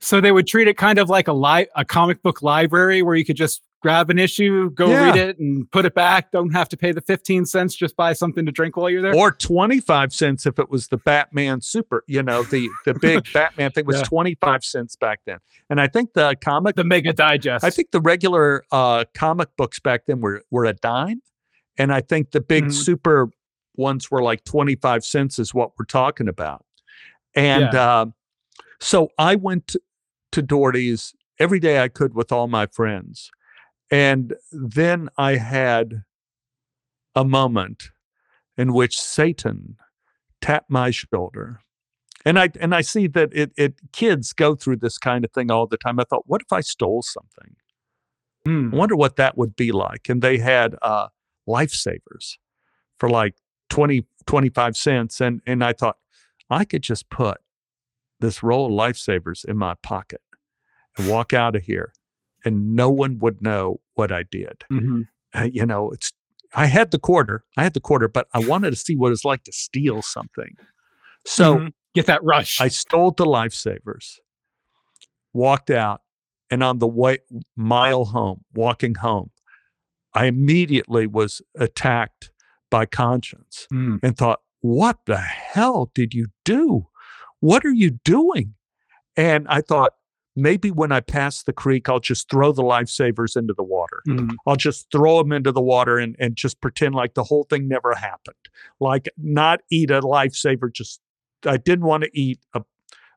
So they would treat it kind of like a li- a comic book library where you could just grab an issue, go Yeah. read it, and put it back. Don't have to pay the fifteen cents. Just buy something to drink while you're there. Or 25 cents if it was the Batman Super, you know, the, the big Batman thing was Yeah. 25 cents back then. And I think the comic the Mega Digest. I think the regular uh, comic books back then were were a dime, and I think the big Mhm. super ones were like twenty five cents. Is what we're talking about. And uh, so I went to, to Doherty's every day I could with all my friends, and then I had a moment in which Satan tapped my shoulder. And I and I see that it it kids go through this kind of thing all the time. I thought, what if I stole something? Hmm. I wonder what that would be like. And they had uh, lifesavers for like 20, 25 cents. And, and I thought, I could just put this roll of lifesavers in my pocket and walk out of here, and no one would know what I did. Mhm. Uh, you know, it's, I had the quarter, I had the quarter, but I wanted to see what it's like to steal something. So Mhm. get that rush. I stole the lifesavers, walked out, and on the way mile home, walking home, I immediately was attacked by conscience Mm. and thought, what the hell did you do? What are you doing? And I thought, maybe when I pass the creek, I'll just throw the lifesavers into the water. Mhm. I'll just throw them into the water and, and just pretend like the whole thing never happened. Like not eat a lifesaver, just I didn't want to eat a,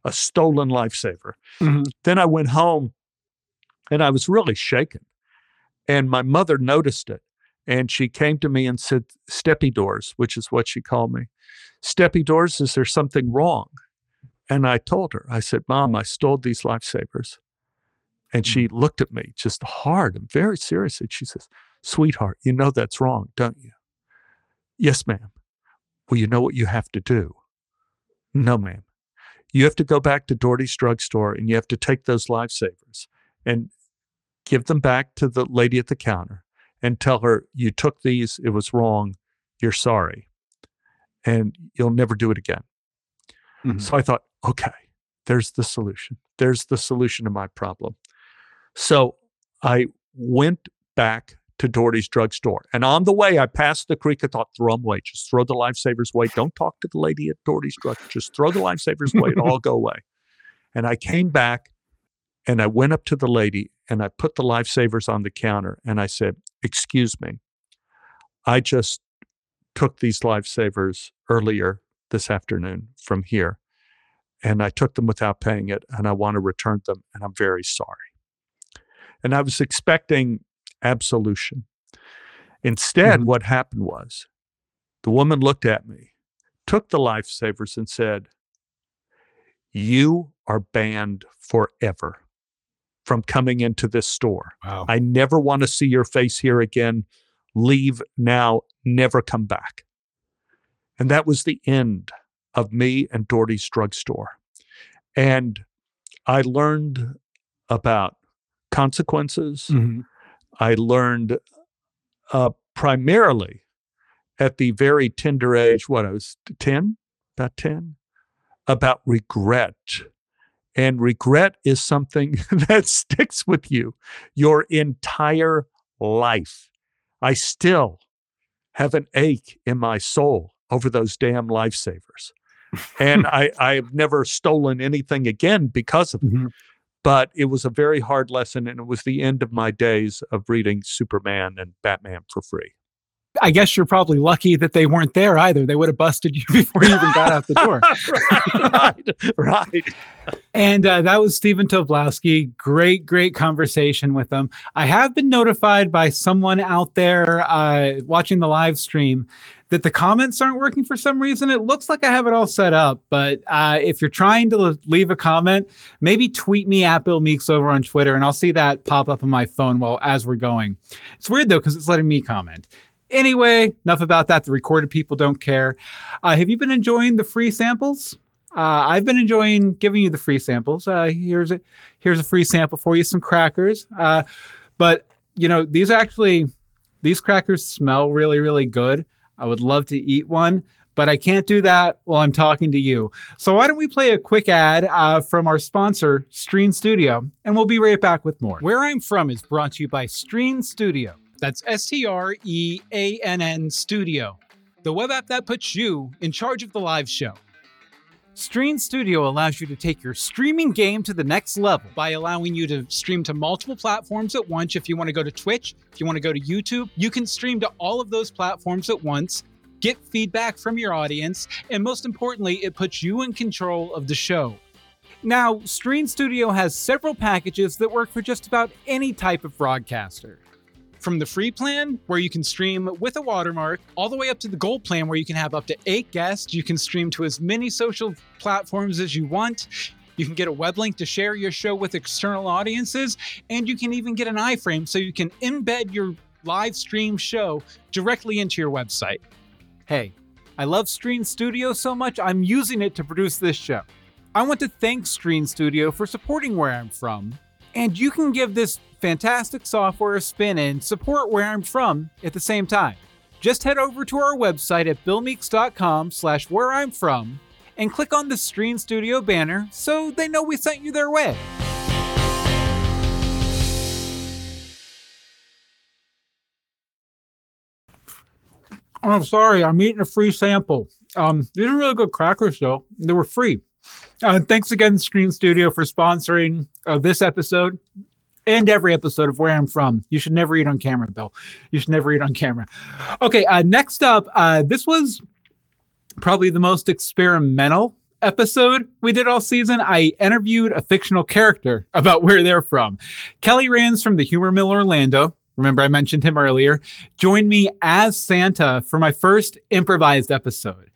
a stolen lifesaver. Mhm. Then I went home and I was really shaken. And my mother noticed it. And she came to me and said, Steppy doors, which is what she called me. Steppy doors, is there something wrong? And I told her, I said, Mom, I stole these lifesavers. And she looked at me just hard and very seriously. She says, Sweetheart, you know that's wrong, don't you? Yes, ma'am. Well, you know what you have to do? No, ma'am. You have to go back to Doherty's drugstore and you have to take those lifesavers and give them back to the lady at the counter and tell her you took these, it was wrong, you're sorry, and you'll never do it again. Mhm. So I thought, okay, there's the solution. There's the solution to my problem. So I went back to Doherty's drugstore. And on the way, I passed the creek. I thought, throw them away. Just throw the lifesavers away. Don't talk to the lady at Doherty's drug. Just throw the lifesavers away. It'll all go away. And I came back and I went up to the lady and I put the lifesavers on the counter and I said, Excuse me, I just took these lifesavers earlier this afternoon from here and I took them without paying it and I want to return them and I'm very sorry. And I was expecting absolution. Instead, Mhm. what happened was the woman looked at me, took the lifesavers, and said, You are banned forever from coming into this store. Wow. I never want to see your face here again. Leave now, never come back. And that was the end of me and Doherty's drugstore. And I learned about consequences. Mhm. I learned uh, primarily at the very tender age, what I was 10, about 10, about regret. And regret is something that sticks with you your entire life. I still have an ache in my soul over those damn lifesavers. And I, I've never stolen anything again because of it. Mhm. but it was a very hard lesson, and it was the end of my days of reading Superman and Batman for free. I guess you're probably lucky that they weren't there either. They would have busted you before you even got out the door. right, right. And uh, that was Stephen Tobolowsky. Great, great conversation with them. I have been notified by someone out there uh, watching the live stream that the comments aren't working for some reason. It looks like I have it all set up, but uh, if you're trying to leave a comment, maybe tweet me at Bill Meeks over on Twitter, and I'll see that pop up on my phone while as we're going. It's weird though because it's letting me comment. Anyway, enough about that. The recorded people don't care. Uh, have you been enjoying the free samples? Uh, I've been enjoying giving you the free samples. Uh, here's a here's a free sample for you, some crackers. Uh, but you know these actually these crackers smell really really good. I would love to eat one, but I can't do that while I'm talking to you. So why don't we play a quick ad uh, from our sponsor, Strean Studio, and we'll be right back with more. Where I'm from is brought to you by Strean Studio. That's S T R E A N N Studio, the web app that puts you in charge of the live show. Strean Studio allows you to take your streaming game to the next level by allowing you to stream to multiple platforms at once. If you want to go to Twitch, if you want to go to YouTube, you can stream to all of those platforms at once, get feedback from your audience, and most importantly, it puts you in control of the show. Now, Strean Studio has several packages that work for just about any type of broadcaster. From the free plan, where you can stream with a watermark, all the way up to the gold plan, where you can have up to eight guests. You can stream to as many social platforms as you want. You can get a web link to share your show with external audiences, and you can even get an iframe so you can embed your live stream show directly into your website. Hey, I love Strean Studio so much, I'm using it to produce this show. I want to thank Strean Studio for supporting where I'm from, and you can give this fantastic software a spin and support where I'm from at the same time. Just head over to our website at billmeeks.com slash where I'm from and click on the Strean Studio banner so they know we sent you their way. I'm sorry, I'm eating a free sample. Um, these are really good crackers, though. They were free. Uh, thanks again, Strean Studio, for sponsoring uh, this episode and every episode of Where I'm From. You should never eat on camera, Bill. You should never eat on camera. Okay, uh, next up, uh, this was probably the most experimental episode we did all season. I interviewed a fictional character about where they're from. Kelly Rands from the Humor Mill Orlando. Remember, I mentioned him earlier. Joined me as Santa for my first improvised episode.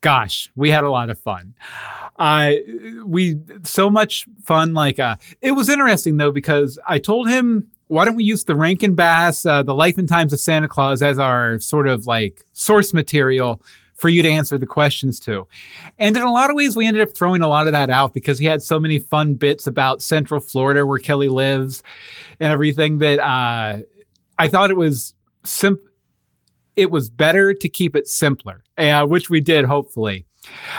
Gosh, we had a lot of fun. Uh, we so much fun. Like, uh, it was interesting though because I told him, why don't we use the Rankin Bass, uh, the Life and Times of Santa Claus as our sort of like source material for you to answer the questions to. And in a lot of ways, we ended up throwing a lot of that out because he had so many fun bits about Central Florida where Kelly lives and everything that uh, I thought it was simple. It was better to keep it simpler, uh, which we did, hopefully.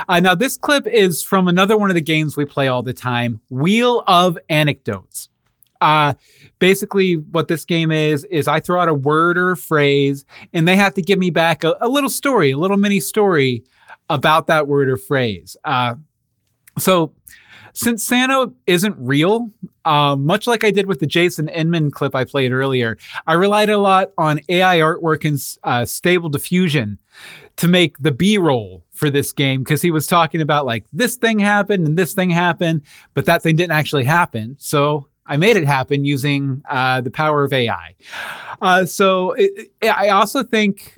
Uh, now, this clip is from another one of the games we play all the time Wheel of Anecdotes. Uh, basically, what this game is, is I throw out a word or a phrase, and they have to give me back a, a little story, a little mini story about that word or phrase. Uh, so, since Santa isn't real, uh, much like I did with the Jason Inman clip I played earlier, I relied a lot on AI artwork and uh, stable diffusion to make the B roll for this game because he was talking about like this thing happened and this thing happened, but that thing didn't actually happen. So I made it happen using uh, the power of AI. Uh, so it, it, I also think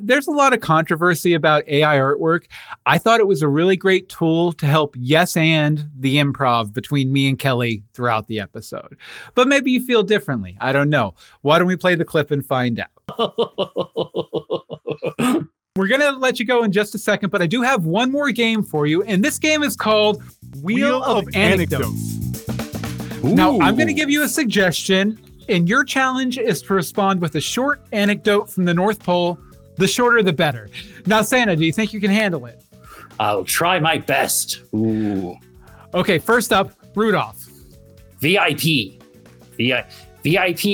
there's a lot of controversy about AI artwork. I thought it was a really great tool to help yes and the improv between me and Kelly throughout the episode. But maybe you feel differently. I don't know. Why don't we play the clip and find out? We're going to let you go in just a second, but I do have one more game for you. And this game is called Wheel, Wheel of, of, Anecdotes. Anecdotes. Now, I'm going to give you a suggestion, and your challenge is to respond with a short anecdote from the North Pole the shorter, the better. Now, Santa, do you think you can handle it? I'll try my best. Ooh. Okay, first up, Rudolph. VIP. VIP.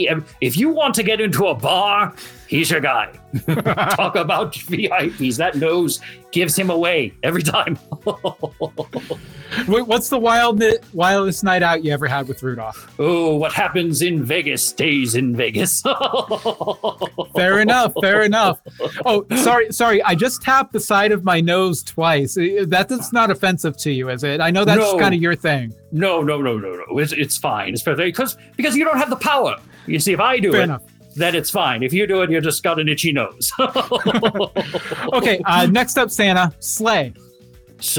If you want to get into a bar He's your guy. Talk about VIPs. That nose gives him away every time. Wait, What's the wild, wildest night out you ever had with Rudolph? oh, what happens in Vegas stays in Vegas. Fair enough. Fair enough. Oh, sorry, sorry. I just tapped the side of my nose twice. Uh, That's not offensive to you, is it? I know that's No. kind of your thing. No, no, no, no, no. It's, it's fine. It's perfect because because you don't have the power. You see, if I do Fair it, enough. Then it's fine. If you do it, you just got an itchy nose. Okay. Uh, next up, Santa sleigh.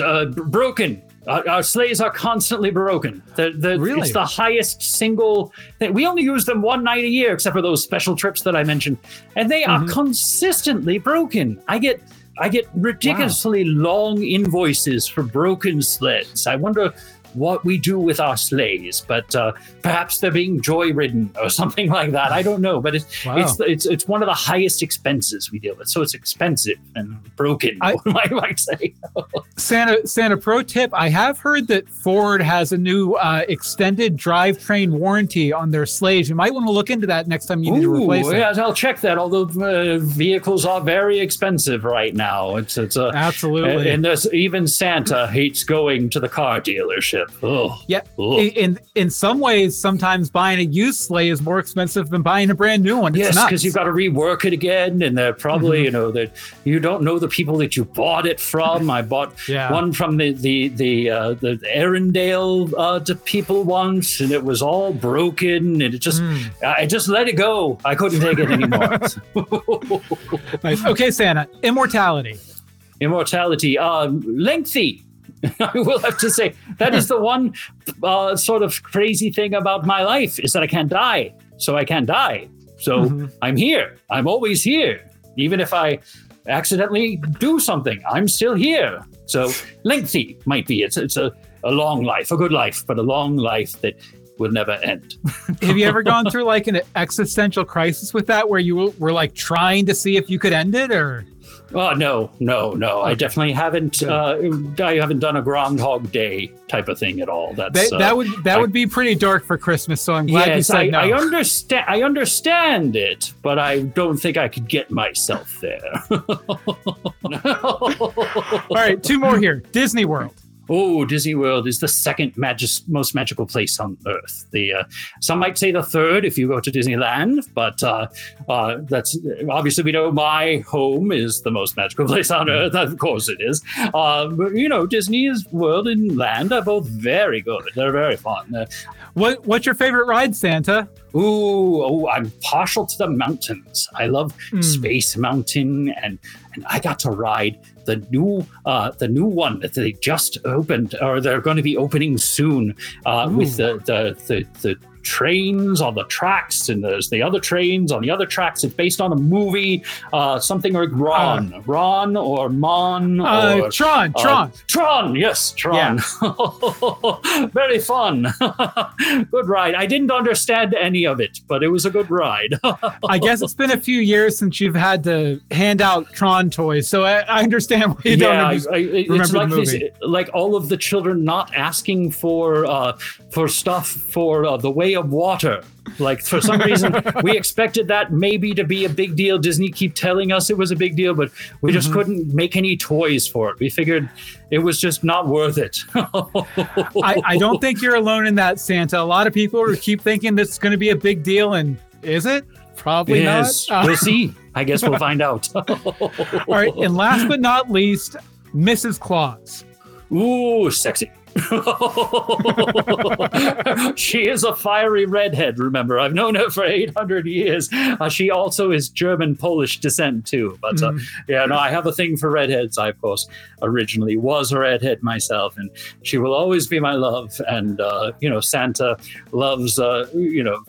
Uh, broken. Our, our sleighs are constantly broken. The, the, Really? It's the highest single thing. We only use them one night a year, except for those special trips that I mentioned, and they are Mhm. consistently broken. I get I get ridiculously long invoices for broken sleds. I wonder what we do with our sleighs, but uh, perhaps they're being joy ridden or something like that. I don't know, but it's Wow. it's it's it's one of the highest expenses we deal with, so it's expensive and broken. I- I might say. Santa Santa pro tip. I have heard that Ford has a new uh, extended drivetrain warranty on their sleighs. You might want to look into that next time you need to Ooh, replace it. yeah, I'll check that. Although uh, vehicles are very expensive right now, it's it's a Absolutely. and there's even Santa hates going to the car dealership. Oh, Yeah. oh. In, in in some ways, sometimes buying a used sleigh is more expensive than buying a brand new one. It's Yes, because you've got to rework it again, and they're probably Mhm. you know that you don't know the people that you bought it from. I bought Yeah. one from the the the uh, the Arendelle uh, to people once, and it was all broken, and it just Mm. I just let it go. I couldn't take it anymore. Nice. Okay, Santa. Immortality. immortality um lengthy i will have to say that is the one uh, sort of crazy thing about my life is that i can't die. So i can't die. So Mhm. i'm here. I'm always here. Even if i accidentally do something i'm still here. So lengthy might be. It's, it's a, a long life a good life but a long life that will never end. Have you ever gone through like an existential crisis with that, where you were like trying to see if you could end it, or Oh no, no, no! I definitely haven't. Uh, I haven't done a Groundhog Day type of thing at all. That's that, uh, that would that I- would be pretty dark for Christmas. So I'm glad you said I, no. I understand. I understand it, but I don't think I could get myself there. All right, two more here. Disney World. Oh, Disney World is the second magis- most magical place on Earth. The uh, some might say the third if you go to Disneyland, but uh, uh, that's obviously we know my home is the most magical place on Earth. Of course, it is. Uh, but you know, Disney's World and Land are both very good. They're very fun. Uh, What what's your favorite ride, Santa? Ooh, oh, I'm partial to the mountains. I love Mm. Space Mountain, and and I got to ride the new uh, the new one that they just opened, or they're going to be opening soon, uh, with the, the the the trains on the tracks, and there's the other trains on the other tracks. It's based on a movie, uh, something like Ron, Ron or Mon Uh, or Tron, uh, Tron. Tron, yes, Tron. Very fun. good ride. I didn't understand any of it, but it was a good ride. I guess it's been a few years since you've had to hand out Tron toys, so I, I understand why you yeah, don't I, it's remember like the this, movie. like all of the children not asking for uh, for stuff for uh, the way of water. Like for some reason, we expected that maybe to be a big deal. Disney keep telling us it was a big deal, but we just Mhm. couldn't make any toys for it. We figured it was just not worth it. I, I don't think you're alone in that, Santa. A lot of people keep thinking this is going to be a big deal, and is it? Probably yes, not. We'll see. I guess we'll find out. all right, and last but not least, Mrs. Claus. Ooh, sexy. she is a fiery redhead, remember. I've known her for 800 years. Uh, she also is German Polish descent, too. But uh, Mm. yeah, no, I have a thing for redheads. I, of course, originally was a redhead myself, and she will always be my love. And, uh, you know, Santa loves, uh, you know,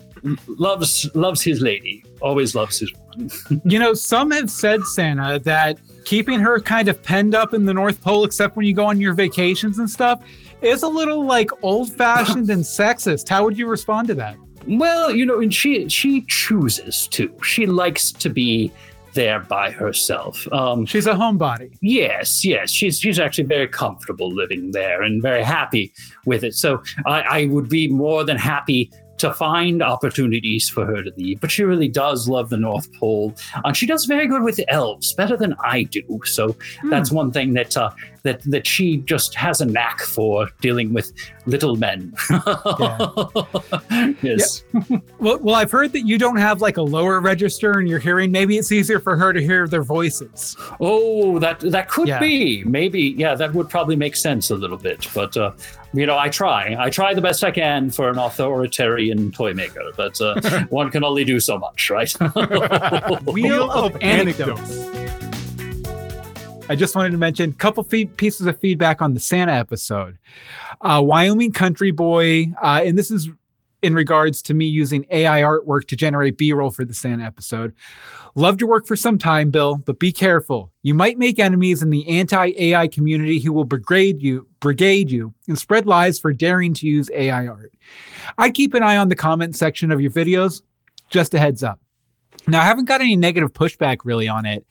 loves loves his lady, always loves his woman. You know, some have said, Santa, that keeping her kind of penned up in the North Pole, except when you go on your vacations and stuff, is a little like old fashioned and sexist. How would you respond to that? Well, you know, and she she chooses to. She likes to be there by herself. Um, She's a homebody. yes, yes, she's she's actually very comfortable living there and very happy with it. So I, I would be more than happy to find opportunities for her to leave. But she really does love the North Pole, and she does very good with the elves, better than I do. So that's one thing that uh, that that she just has a knack for dealing with little men. yes. Well, well, I've heard that you don't have like a lower register in your hearing. Maybe it's easier for her to hear their voices. Oh, that that could Yeah. be maybe. Yeah, that would probably make sense a little bit. But uh, you know, I try. I try the best I can for an authoritarian toy maker, but uh, one can only do so much, right? Wheel of anecdotes. I just wanted to mention a couple feed, pieces of feedback on the Santa episode. Uh, Wyoming Country Boy, uh, and this is in regards to me using AI artwork to generate B roll for the Santa episode. Loved your work for some time, Bill, but be careful. You might make enemies in the anti AI community who will brigade you, brigade you, and spread lies for daring to use AI art. I keep an eye on the comment section of your videos. Just a heads up. Now, I haven't got any negative pushback really on it,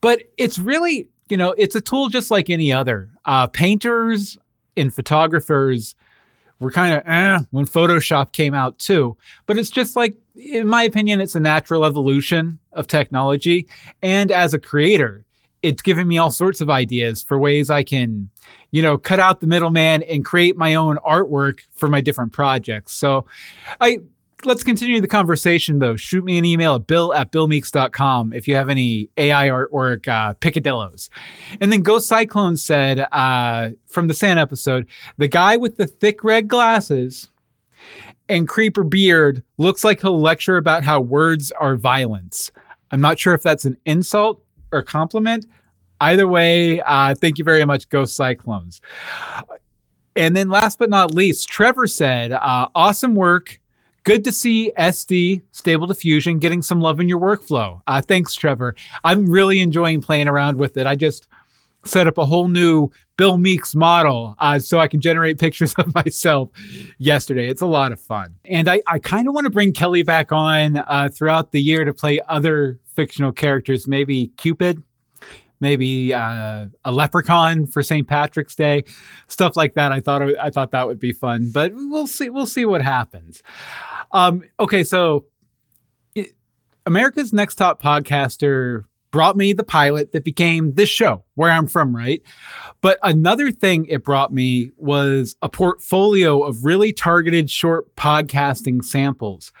but it's really, you know, it's a tool just like any other. Uh, painters and photographers were kind of eh when Photoshop came out too. But it's just like, in my opinion, it's a natural evolution of technology. And as a creator, it's given me all sorts of ideas for ways I can, you know, cut out the middleman and create my own artwork for my different projects. So I let's continue the conversation though. Shoot me an email at bill at billmeeks.com if you have any AI artwork uh, picadillos. And then Ghost Cyclone said uh, from the Sand episode, the guy with the thick red glasses and creeper beard looks like he'll lecture about how words are violence. I'm not sure if that's an insult or compliment. Either way, uh, thank you very much, Ghost Cyclones. And then last but not least, Trevor said, uh, awesome work. Good to see SD Stable Diffusion getting some love in your workflow. Uh, thanks, Trevor. I'm really enjoying playing around with it. I just set up a whole new Bill Meeks model uh, so I can generate pictures of myself yesterday. It's a lot of fun. And I, I kind of want to bring Kelly back on uh, throughout the year to play other fictional characters, maybe Cupid, maybe uh, a leprechaun for St. Patrick's Day, stuff like that. I thought I thought that would be fun, but we'll see. We'll see what happens. Um, okay, so it, America's Next Top Podcaster brought me the pilot that became this show, where I'm from, right? But another thing it brought me was a portfolio of really targeted short podcasting samples.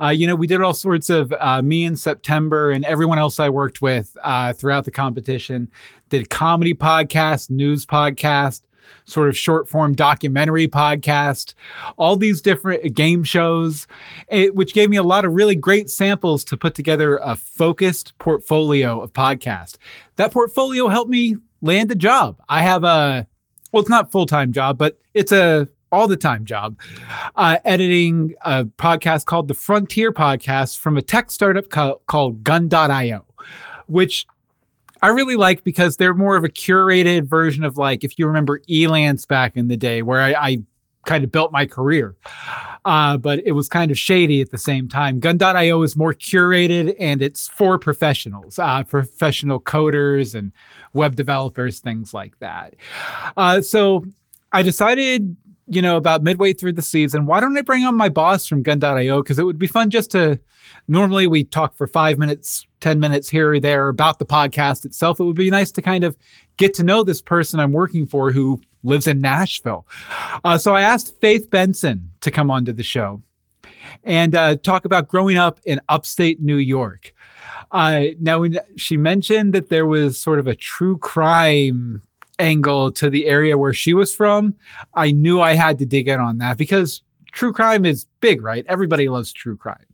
Uh, you know, we did all sorts of uh, me in September and everyone else I worked with uh, throughout the competition did comedy podcast, news podcast, sort of short form documentary podcast, all these different game shows, eh, which gave me a lot of really great samples to put together a focused portfolio of podcasts. That portfolio helped me land a job. I have a, well, it's not full time job, but it's a all the time job uh, editing a podcast called the Frontier Podcast from a tech startup co- called Gun.io, which I really like because they're more of a curated version of like if you remember Elance back in the day, where I, I kind of built my career. Uh, but it was kind of shady at the same time. Gun.io is more curated and it's for professionals, uh, professional coders and web developers, things like that. Uh, so I decided, you know, about midway through the season, why don't I bring on my boss from Gun.io? Because it would be fun just to normally we talk for five minutes, 10 minutes here or there about the podcast itself. It would be nice to kind of get to know this person I'm working for who lives in Nashville. Uh, so I asked Faith Benson to come onto the show and uh, talk about growing up in upstate New York. Uh, now, she mentioned that there was sort of a true crime angle to the area where she was from, I knew I had to dig in on that because true crime is big, right? Everybody loves true crime.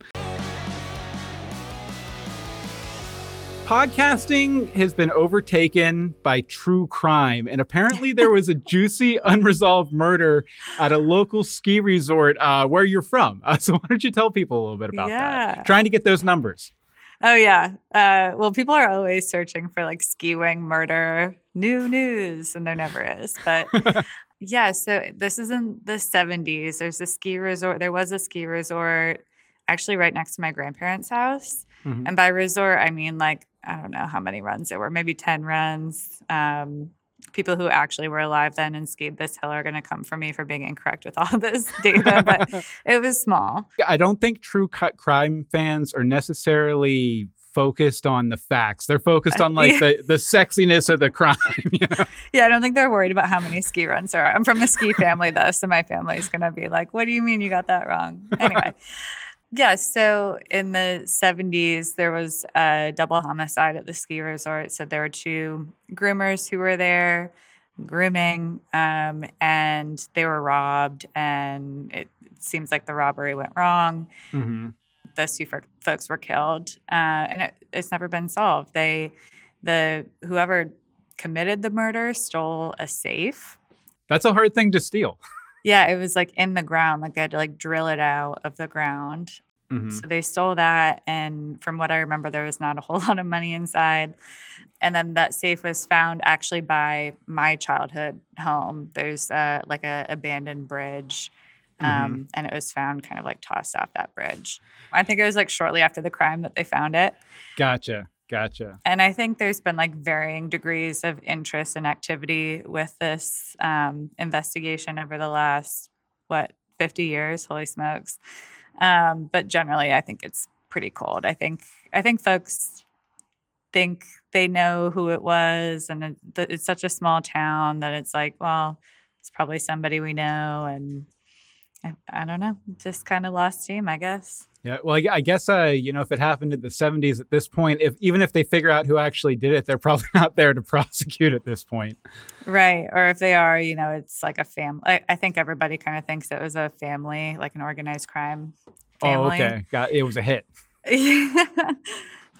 Podcasting has been overtaken by true crime, and apparently there was a juicy unresolved murder at a local ski resort uh, where you're from. Uh, so why don't you tell people a little bit about Yeah. that? Trying to get those numbers. Oh yeah. Uh, well, people are always searching for like ski wing murder new news, and there never is. But yeah, so this is in the 70s. There's a ski resort. There was a ski resort actually right next to my grandparents' house. Mhm. And by resort, I mean like I don't know how many runs there were, maybe 10 runs. Um, people who actually were alive then and skied this hill are going to come for me for being incorrect with all this data, but it was small. I don't think true cut crime fans are necessarily focused on the facts. They're focused on like the, the sexiness of the crime. You know? Yeah, I don't think they're worried about how many ski runs there are. I'm from a ski family though, so my family's going to be like, "What do you mean you got that wrong?" Anyway. Yeah, so in the 70s, there was a double homicide at the ski resort. So there were two groomers who were there grooming, um, and they were robbed. And it seems like the robbery went wrong. Mhm. Those two folks were killed, uh, and it, it's never been solved. They, the whoever committed the murder, stole a safe. That's a hard thing to steal. Yeah, it was like in the ground. Like they had to like drill it out of the ground. Mhm. So they stole that. And from what I remember, there was not a whole lot of money inside. And then that safe was found actually by my childhood home. There's uh, like a abandoned bridge. Um, And it was found kind of like tossed off that bridge. I think it was like shortly after the crime that they found it. Gotcha. Gotcha. And I think there's been like varying degrees of interest and activity with this um, investigation over the last, what, 50 years? Holy smokes. Um, but generally, I think it's pretty cold. I think, I think folks think they know who it was and it, it's such a small town that it's like, well, it's probably somebody we know. And I, I don't know, just kind of lost steam, I guess. Yeah. Well, I, I guess, uh, you know, if it happened in the 70s at this point, if even if they figure out who actually did it, they're probably not there to prosecute at this point. Right. Or if they are, you know, it's like a family. I, I think everybody kind of thinks it was a family, like an organized crime family. Oh, okay. Got it was a hit.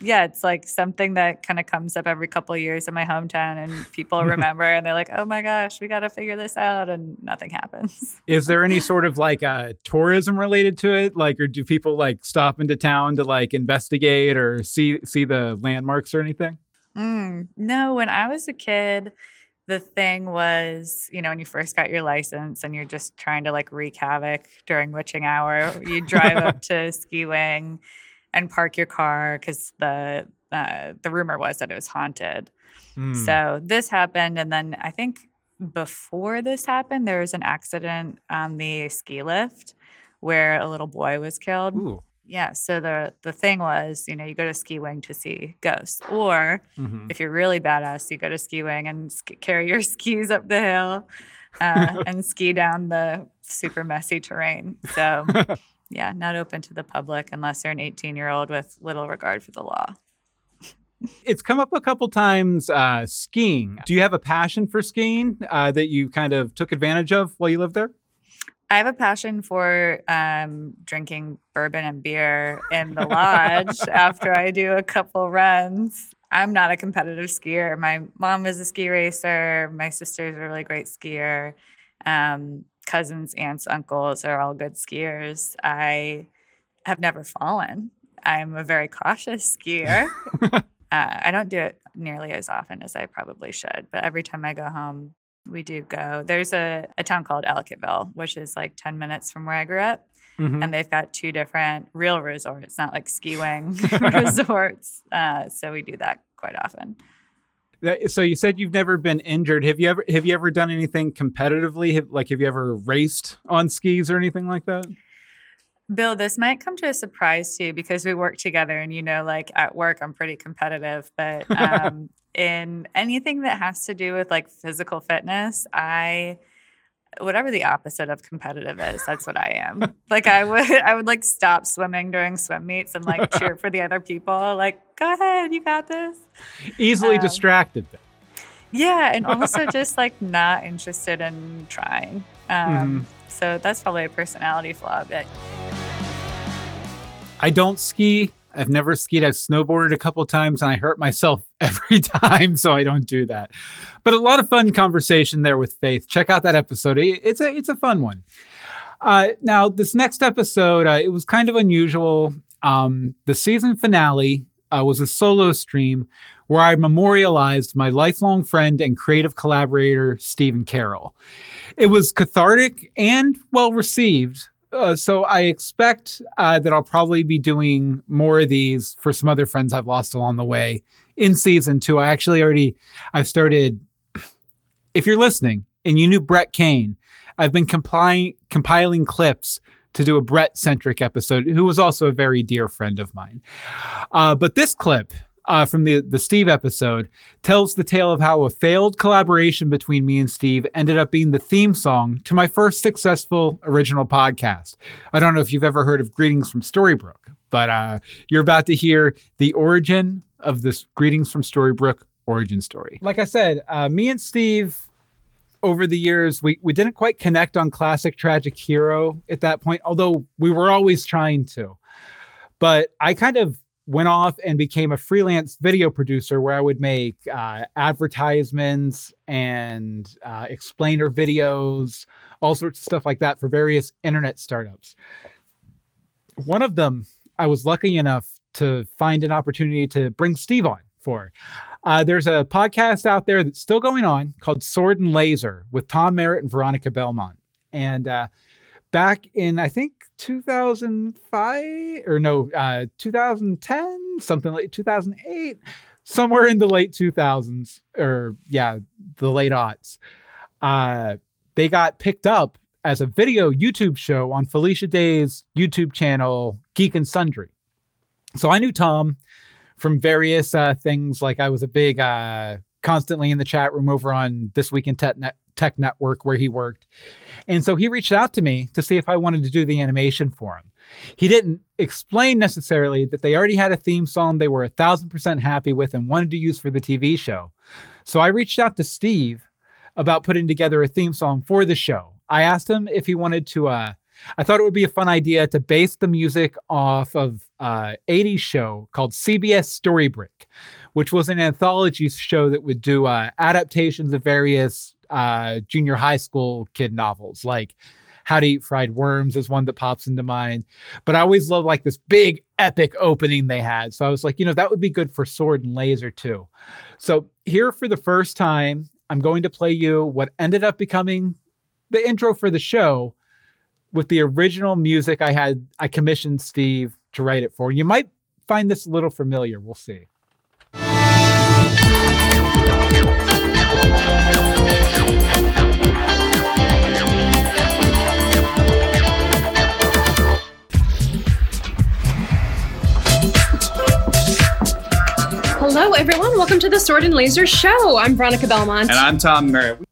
yeah, it's like something that kind of comes up every couple of years in my hometown, and people remember, and they're like, "Oh my gosh, we got to figure this out," and nothing happens. Is there any sort of like uh tourism related to it? Like, or do people like stop into town to like investigate or see see the landmarks or anything? Mm, no, when I was a kid, the thing was, you know, when you first got your license and you're just trying to like wreak havoc during witching hour, you drive up to Ski Wing and park your car because the uh, the rumor was that it was haunted. Hmm. So this happened, and then I think before this happened, there was an accident on the ski lift where a little boy was killed. Ooh. Yeah. So the the thing was, you know, you go to Ski Wing to see ghosts, or Mhm. if you're really badass, you go to Ski Wing and sk- carry your skis up the hill uh, and ski down the super messy terrain. So yeah, not open to the public unless they're an 18 year old with little regard for the law. It's come up a couple times uh, skiing. Do you have a passion for skiing uh, that you kind of took advantage of while you lived there? I have a passion for um, drinking bourbon and beer in the lodge after I do a couple runs. I'm not a competitive skier. My mom is a ski racer. My sister's a really great skier. Um, cousins, aunts, uncles are all good skiers. I have never fallen. I'm a very cautious skier. uh, I don't do it nearly as often as I probably should, but every time I go home, we do go. There's a, a town called Ellicottville, which is like 10 minutes from where I grew up. Mhm. And they've got two different real resorts, not like ski wing resorts. Uh, so we do that quite often. So you said you've never been injured. Have you ever have you ever done anything competitively? Have, like have you ever raced on skis or anything like that? Bill, this might come to a surprise to you because we work together and you know, like at work, I'm pretty competitive, but um, in anything that has to do with like physical fitness, I whatever the opposite of competitive is, that's what I am. like I would I would like stop swimming during swim meets and like cheer for the other people. Like, go ahead, you got this. Easily Um, distracted. Yeah, and also just like not interested in trying. Um, Mhm. So that's probably a personality flaw. But I don't ski. I've never skied. I've snowboarded a couple times and I hurt myself every time, so I don't do that. But a lot of fun conversation there with Faith. Check out that episode. It's a it's a fun one. Uh, now this next episode, uh, it was kind of unusual. Um, the season finale uh, was a solo stream where I memorialized my lifelong friend and creative collaborator Stephen Carroll. It was cathartic and well received. Uh, so I expect uh, that I'll probably be doing more of these for some other friends I've lost along the way in season two. I actually already I've started if you're listening and you knew Brett Kane, I've been compiling compiling clips to do a Brett centric episode, who was also a very dear friend of mine. Uh, but this clip uh, from the the Steve episode tells the tale of how a failed collaboration between me and Steve ended up being the theme song to my first successful original podcast. I don't know if you've ever heard of Greetings from Storybrooke, but uh, you're about to hear the origin of this Greetings from Storybrooke origin story. Like I said, uh, me and Steve over the years we, we didn't quite connect on classic tragic hero at that point although we were always trying to but i kind of went off and became a freelance video producer where i would make uh, advertisements and uh, explainer videos all sorts of stuff like that for various internet startups one of them i was lucky enough to find an opportunity to bring steve on for uh, there's a podcast out there that's still going on called Sword and Laser with Tom Merritt and Veronica Belmont. And uh, back in, I think, 2005 or no, uh, 2010, something like 2008, somewhere in the late 2000s, or yeah, the late aughts, uh, they got picked up as a video YouTube show on Felicia Day's YouTube channel, Geek and Sundry. So I knew Tom from various uh, things. Like I was a big, uh, constantly in the chat room over on This Week in Tech, Tech Network where he worked. And so he reached out to me to see if I wanted to do the animation for him. He didn't explain necessarily that they already had a theme song they were a thousand percent happy with and wanted to use for the TV show. So I reached out to Steve about putting together a theme song for the show. I asked him if he wanted to uh, I thought it would be a fun idea to base the music off of uh 80s show called CBS Storybreak, which was an anthology show that would do uh, adaptations of various uh, junior high school kid novels, like How to Eat Fried Worms is one that pops into mind. But I always love like this big epic opening they had. So I was like, you know, that would be good for Sword and Laser too. So here for the first time, I'm going to play you what ended up becoming the intro for the show with the original music I had I commissioned Steve to write it for. You might find this a little familiar. We'll see. Everyone. Welcome to the Sword and Laser Show. I'm Veronica Belmont. And I'm Tom Merritt.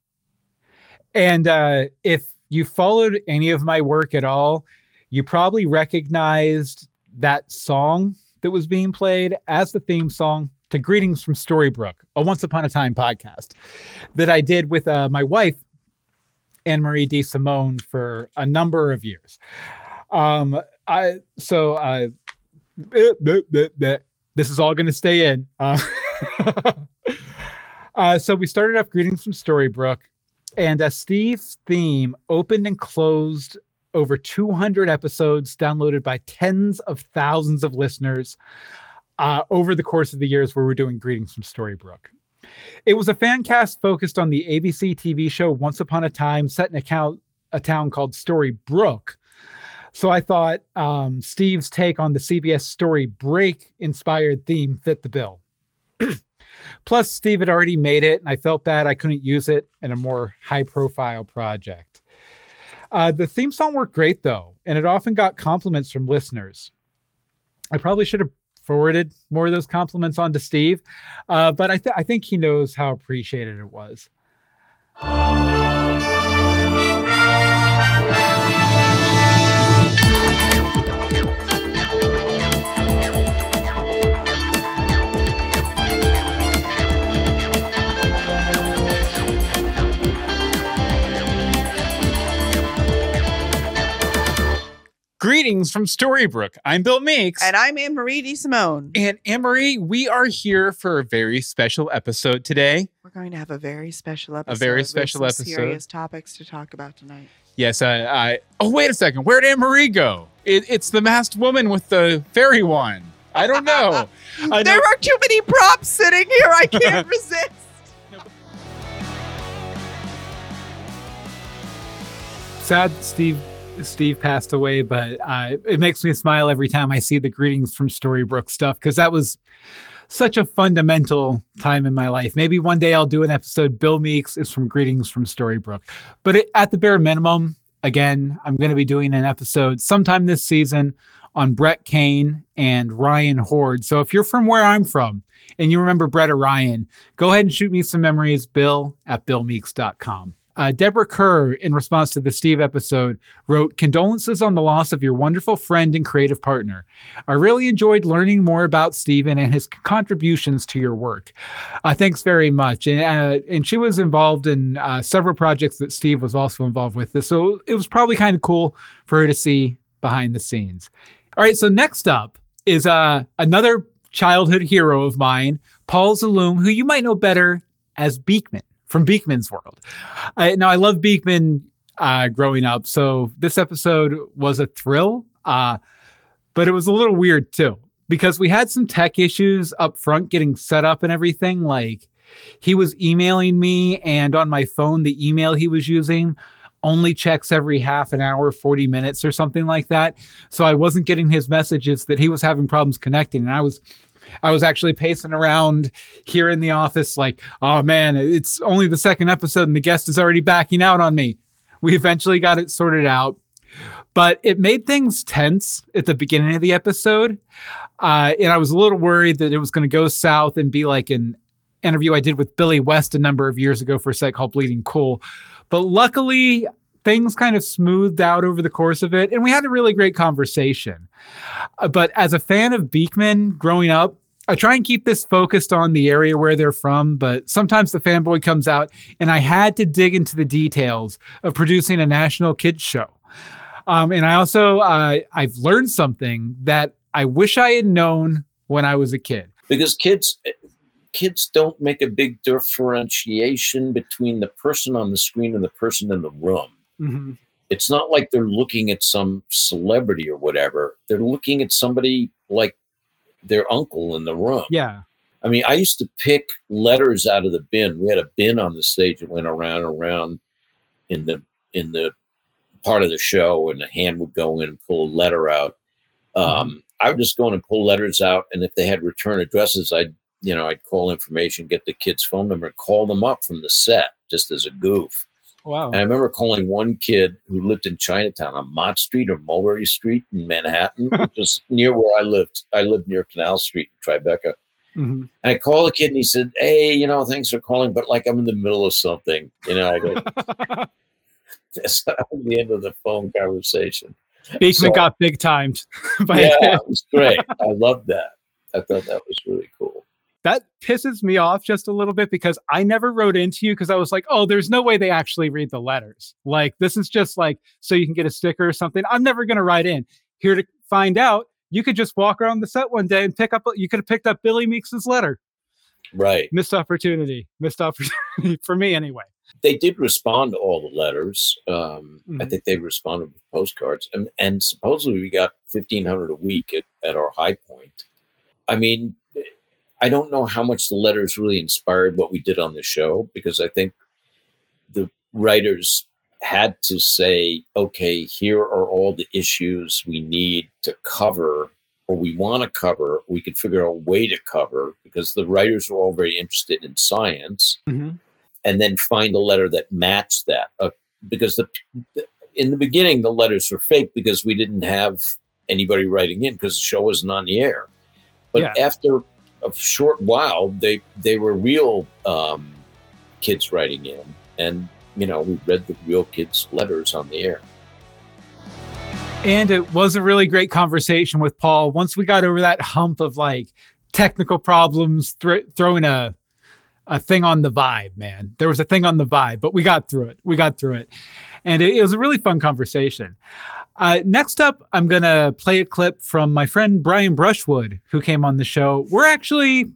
And uh, if you followed any of my work at all, you probably recognized that song that was being played as the theme song to Greetings from Storybrooke, a Once Upon a Time podcast that I did with uh, my wife, Anne Marie De Simone, for a number of years. Um, I so uh, this is all going to stay in. Uh, uh, so we started off Greetings from Storybrooke, and uh, Steve's theme opened and closed over 200 episodes downloaded by tens of thousands of listeners uh, over the course of the years where we're doing Greetings from Storybrooke. It was a fan cast focused on the ABC TV show Once Upon a Time, set in a, cow- a town called Storybrooke. So I thought um, Steve's take on the CBS Story Break inspired theme fit the bill. Plus, Steve had already made it, and I felt bad I couldn't use it in a more high profile project. Uh, the theme song worked great, though, and it often got compliments from listeners. I probably should have forwarded more of those compliments on to Steve, uh, but I, th- I think he knows how appreciated it was. Greetings from Storybrooke. I'm Bill Meeks. And I'm Anne Marie De Simone. And Anne Marie, we are here for a very special episode today. We're going to have a very special episode. A very with special some episode. Serious topics to talk about tonight. Yes, I, I. Oh, wait a second. Where'd Anne Marie go? It, it's the masked woman with the fairy wand. I don't know. I there know- are too many props sitting here. I can't resist. sad Steve Steve passed away, but uh, it makes me smile every time I see the greetings from Storybrooke stuff because that was such a fundamental time in my life. Maybe one day I'll do an episode. Bill Meeks is from Greetings from Storybrooke. But it, at the bare minimum, again, I'm going to be doing an episode sometime this season on Brett Kane and Ryan Horde. So if you're from where I'm from and you remember Brett or Ryan, go ahead and shoot me some memories, bill at billmeeks.com. Uh, Deborah Kerr, in response to the Steve episode, wrote, Condolences on the loss of your wonderful friend and creative partner. I really enjoyed learning more about Steven and his contributions to your work. Uh, thanks very much. And, uh, and she was involved in uh, several projects that Steve was also involved with. So it was probably kind of cool for her to see behind the scenes. All right, so next up is uh, another childhood hero of mine, Paul Zaloom, who you might know better as Beakman from Beakman's World. I, now, I love Beakman uh, growing up, so this episode was a thrill, uh, but it was a little weird too because we had some tech issues up front getting set up and everything. Like he was emailing me, and on my phone, the email he was using only checks every half an hour, 40 minutes, or something like that. So I wasn't getting his messages that he was having problems connecting. And I was I was actually pacing around here in the office, like, oh man, it's only the second episode and the guest is already backing out on me. We eventually got it sorted out, but it made things tense at the beginning of the episode. Uh, and I was a little worried that it was going to go south and be like an interview I did with Billy West a number of years ago for a site called Bleeding Cool. But luckily, things kind of smoothed out over the course of it, and we had a really great conversation. Uh, but as a fan of Beakman growing up, I try and keep this focused on the area where they're from, but sometimes the fanboy comes out, and I had to dig into the details of producing a national kids show. Um, and I also uh, I've learned something that I wish I had known when I was a kid. because kids kids don't make a big differentiation between the person on the screen and the person in the room Mm-hmm. it's not like they're looking at some celebrity or whatever. They're looking at somebody like their uncle in the room. Yeah. i mean i used to pick letters out of the bin. We had a bin on the stage that went around and around in the in the part of the show and a hand would go in and pull a letter out. Um, i would just go in and pull letters out and if they had return addresses i'd you know i'd call information get the kid's phone number call them up from the set just as a goof Wow. and I remember calling one kid who lived in Chinatown on Mott Street or Mulberry Street in Manhattan, which is near where I lived. I lived near Canal Street, in Tribeca. Mm-hmm. And I called the kid and he said, Hey, you know, thanks for calling, but like I'm in the middle of something. You know, I go, that's the end of the phone conversation. Beakman So- got big timed. by yeah, it was great. I loved that. I thought that was really cool. That pisses me off just a little bit because I never wrote into you because I was like, oh, there's no way they actually read the letters. Like, this is just like so you can get a sticker or something. I'm never going to write in. Here to find out, you could just walk around the set one day and pick up, you could have picked up Billy Meeks's letter. Right. Missed opportunity. Missed opportunity for me anyway. they did respond to all the letters. Um, I Mhm. think they responded with postcards, and and supposedly we got fifteen hundred a week at, at our high point. I mean, I don't know how much the letters really inspired what we did on the show because I think the writers had to say, okay, here are all the issues we need to cover or we want to cover. We could figure out a way to cover because the writers were all very interested in science and then find a letter that matched that. Uh, because the, the in the beginning the letters were fake because we didn't have anybody writing in because the show wasn't on the air. But Yeah. after a short while, they they were real um, kids writing in, and you know we read the real kids' letters on the air. And it was a really great conversation with Paul. Once we got over that hump of like technical problems, thro- throwing a a thing on the vibe, man. There was a thing on the vibe, but we got through it. We got through it, and it, it was a really fun conversation. Uh, next up, I'm gonna play a clip from my friend Brian Brushwood, who came on the show. We're actually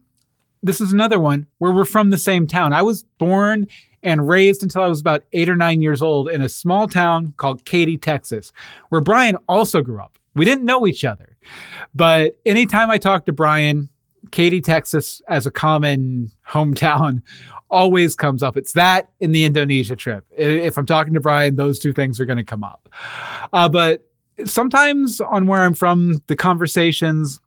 this is another one where we're from the same town. I was born and raised until I was about eight or nine years old in a small town called Katy, Texas, where Brian also grew up. We didn't know each other, but anytime I talk to Brian, Katy, Texas, as a common hometown, always comes up. It's that in the Indonesia trip. If I'm talking to Brian, those two things are going to come up. Uh, but sometimes on where I'm from, the conversations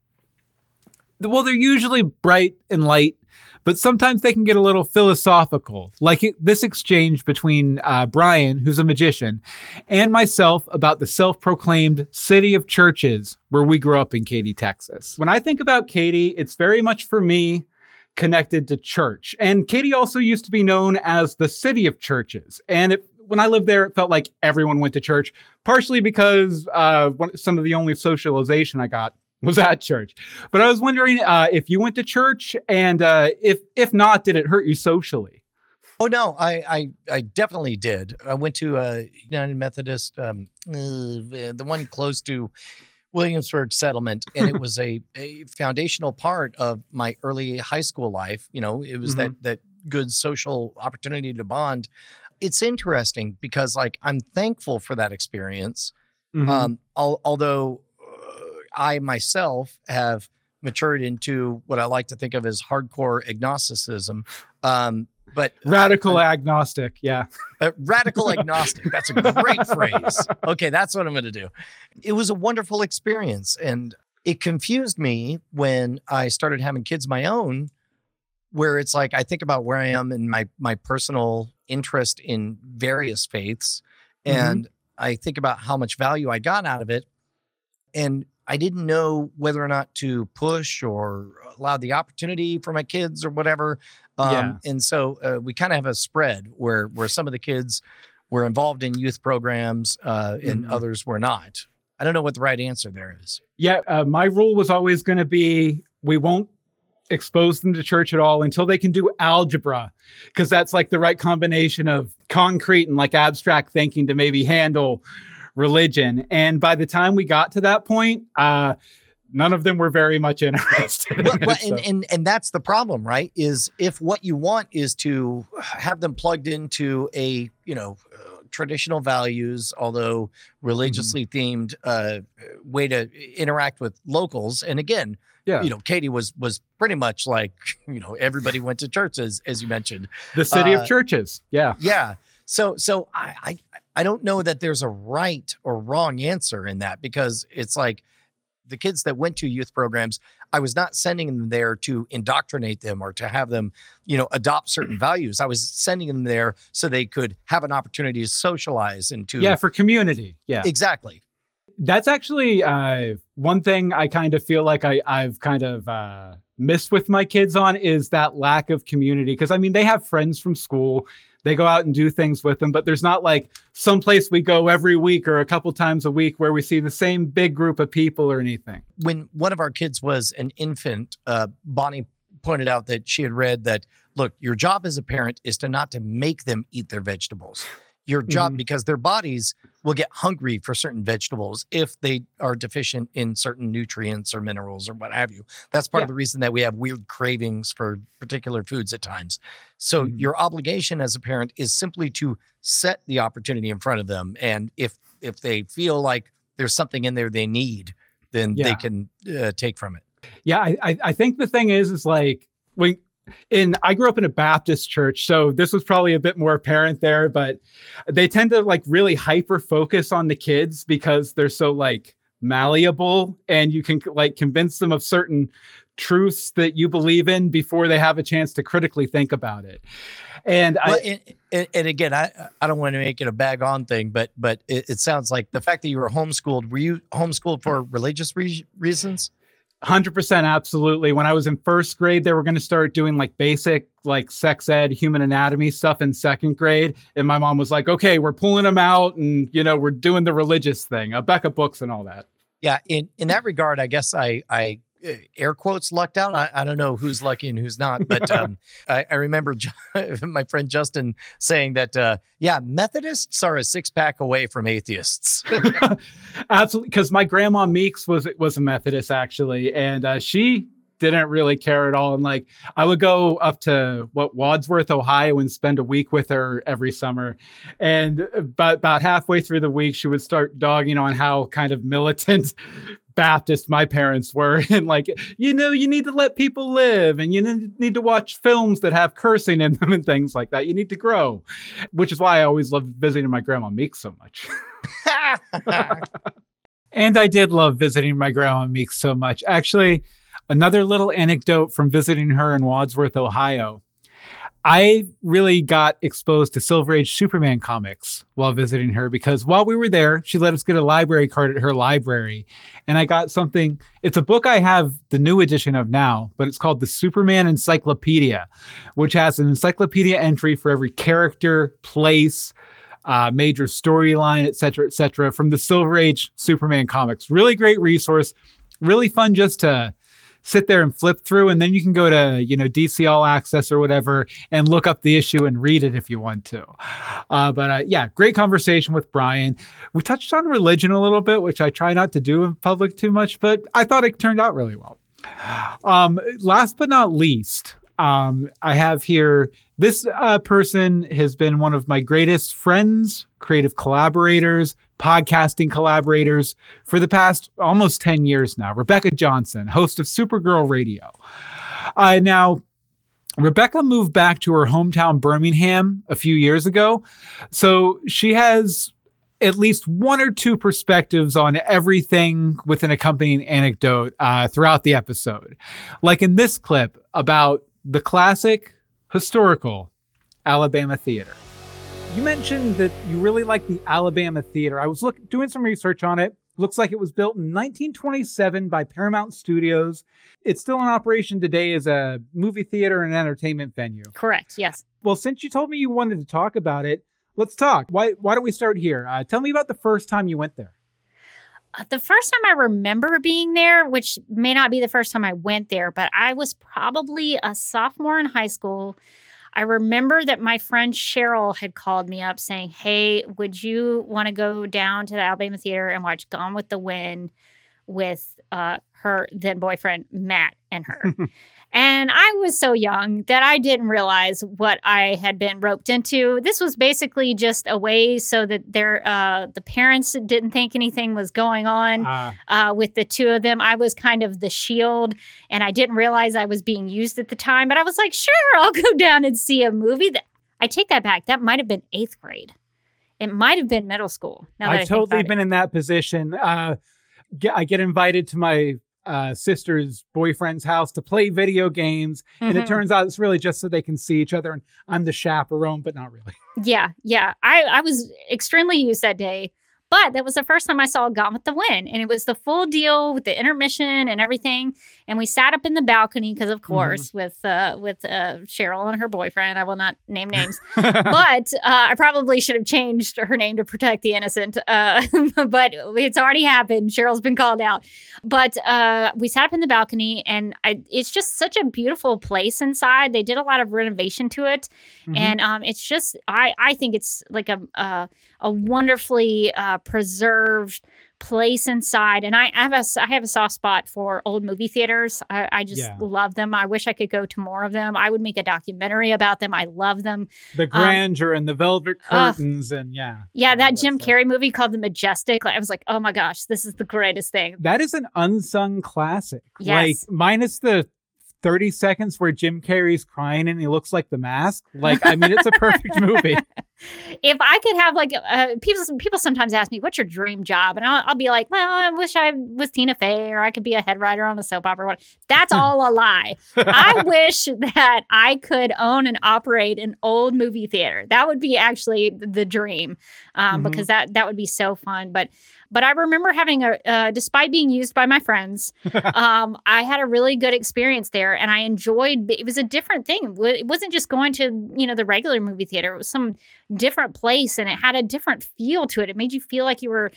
well, they're usually bright and light, but sometimes they can get a little philosophical, like it, this exchange between uh, Brian, who's a magician, and myself about the self proclaimed city of churches where we grew up in Katy, Texas. When I think about Katy, it's very much for me connected to church. And Katy also used to be known as the city of churches. And it, when I lived there, it felt like everyone went to church, partially because uh, some of the only socialization I got was at church. But I was wondering uh, if you went to church, and uh, if if not, did it hurt you socially? Oh no, I I, I definitely did. I went to a United Methodist, um, uh, the one close to Williamsburg settlement, and it was a, a foundational part of my early high school life. You know, it was that that good social opportunity to bond. It's interesting because like I'm thankful for that experience. Mhm. Um, al- although uh, I myself have matured into what I like to think of as hardcore agnosticism. Um, but Radical agnostic, yeah. uh, radical agnostic. That's a great phrase. Okay, that's what I'm going to do. It was a wonderful experience. And it confused me when I started having kids my own, where it's like I think about where I am in my my personal interest in various faiths. Mhm. And I think about how much value I got out of it. And I didn't know whether or not to push or allow the opportunity for my kids or whatever. Um, Yeah. And so uh, we kind of have a spread where where some of the kids were involved in youth programs uh, and Mhm. others were not. I don't know what the right answer there is. Yeah, uh, my rule was always going to be we won't expose them to church at all until they can do algebra because that's like the right combination of concrete and like abstract thinking to maybe handle religion. And by the time we got to that point, uh, none of them were very much interested. in well, it, so- and, and and that's the problem, right? Is if what you want is to have them plugged into a you know uh, traditional values, although religiously themed uh, way to interact with locals, and again, Yeah. you know, Katy was was pretty much like you know everybody went to church as as you mentioned, the city Uh, of churches. Yeah. yeah. So so I, I I don't know that there's a right or wrong answer in that because it's like the kids that went to youth programs, I was not sending them there to indoctrinate them or to have them, you know, adopt certain values. I was sending them there so they could have an opportunity to socialize and to Yeah, for community. Yeah. exactly. That's actually uh, one thing I kind of feel like I, I've kind of uh, missed with my kids on is that lack of community. Because I mean, they have friends from school, they go out and do things with them, but there's not like someplace we go every week or a couple times a week where we see the same big group of people or anything. when one of our kids was an infant, uh, Bonnie pointed out that she had read that look, your job as a parent is to not to make them eat their vegetables. Your job, Mhm. because their bodies will get hungry for certain vegetables if they are deficient in certain nutrients or minerals or what have you. That's part of the reason that we have weird cravings for particular foods at times. So your obligation as a parent is simply to set the opportunity in front of them, and if if they feel like there's something in there they need, then they can uh, take from it. Yeah, I, I I think the thing is, is like when in I grew up in a Baptist church, so this was probably a bit more apparent there, but they tend to like really hyper focus on the kids because they're so like malleable and you can like convince them of certain truths that you believe in before they have a chance to critically think about it. And Well, I and, and, again, I I don't want to make it a bag on thing, but but it, it sounds like the fact that you were homeschooled. Were you homeschooled for religious re- reasons? Hundred percent, absolutely. When I was in first grade, they were going to start doing like basic, like sex ed, human anatomy stuff in second grade, and my mom was like, "Okay, we're pulling them out, and you know, we're doing the religious thing, Abeka books and all that." Yeah, in in that regard, I guess I I uh, air quotes lucked out. I, I don't know who's lucky and who's not, but um, I, I remember my friend Justin saying that uh, yeah, Methodists are a six pack away from atheists. Absolutely, because my grandma Meeks was was a Methodist actually, and uh, she didn't really care at all. And like, I would go up to what Wadsworth, Ohio, and spend a week with her every summer. And about about halfway through the week, she would start dogging on how kind of militant. Baptist my parents were and like you know you need to let people live and you need to watch films that have cursing in them and things like that you need to grow which is why I always loved visiting my grandma Meeks so much and I did love visiting my grandma Meeks so much. Actually, another little anecdote from visiting her in Wadsworth, Ohio. I really got exposed to Silver Age Superman comics while visiting her because while we were there, she let us get a library card at her library. And I got something, it's a book I have the new edition of now, but it's called the Superman Encyclopedia, which has an encyclopedia entry for every character, place, uh, major storyline, et cetera, et cetera, from the Silver Age Superman comics. Really great resource. Really fun just to sit there and flip through and then you can go to you know dc all access or whatever and look up the issue and read it if you want to. Uh, but uh, yeah great conversation with brian. We touched on religion a little bit which i try not to do in public too much but i thought it turned out really well. Um, last but not least um, i have here this uh, person has been one of my greatest friends creative collaborators podcasting collaborators for the past almost 10 years now. Rebecca Johnson, host of Supergirl Radio. Uh, now, Rebecca moved back to her hometown, Birmingham, a few years ago. So she has at least one or two perspectives on everything with an accompanying anecdote uh, throughout the episode. Like in this clip about the classic historical Alabama theater you mentioned that you really like the Alabama Theater. I was look, doing some research on it. Looks like it was built in 1927 by Paramount Studios. It's still in operation today as a movie theater and entertainment venue. Correct. Yes. Well, since you told me you wanted to talk about it, let's talk. Why Why don't we start here? Uh, tell me about the first time you went there. Uh, the first time I remember being there, which may not be the first time I went there, but I was probably a sophomore in high school. I remember that my friend Cheryl had called me up saying, Hey, would you want to go down to the Alabama Theater and watch Gone with the Wind with uh, her then boyfriend, Matt, and her? And I was so young that I didn't realize what I had been roped into. This was basically just a way so that their uh, the parents didn't think anything was going on uh. Uh, with the two of them. I was kind of the shield, and I didn't realize I was being used at the time. But I was like, sure, I'll go down and see a movie. That I take that back. That might have been eighth grade. It might have been middle school. I've totally been it. in that position. Uh, I get invited to my uh, sister's boyfriend's house to play video games. Mm-hmm. And it mm-hmm. turns out it's really just so they can see each other. And I'm the chaperone, but not really. Yeah. Yeah. I, I was extremely used that day. But that was the first time I saw Gone with the Wind. And it was the full deal with the intermission and everything. And we sat up in the balcony because, of mm-hmm. course, mm-hmm. with uh, with uh, Cheryl and her boyfriend. I will not name names, but uh, I probably should have changed her name to protect the innocent. Uh, but it's already happened. Cheryl's been called out. But uh, we sat up in the balcony, and I, it's just such a beautiful place inside. They did a lot of renovation to it, mm-hmm. and um, it's just I I think it's like a a, a wonderfully uh, preserved place inside. And I, have a I have a soft spot for old movie theaters. I, I just yeah. love them. I wish I could go to more of them. I would make a documentary about them. I love them. The um, grandeur um, and the velvet curtains uh, and yeah. Yeah, that Jim Carrey movie called The Majestic. Like, I was like, oh my gosh, this is the greatest thing. That is an unsung classic. Yes. Like minus the 30 seconds where Jim Carrey's crying and he looks like the mask. Like, I mean, it's a perfect movie. If I could have like uh, people, people sometimes ask me, "What's your dream job?" and I'll, I'll, be like, "Well, I wish I was Tina Fey, or I could be a head writer on a soap opera." What? That's all a lie. I wish that I could own and operate an old movie theater. That would be actually the dream, um, mm-hmm. because that that would be so fun. But but I remember having a, uh, despite being used by my friends, um, I had a really good experience there, and I enjoyed. It was a different thing. It wasn't just going to you know the regular movie theater. It was some different place, and it had a different feel to it. It made you feel like you were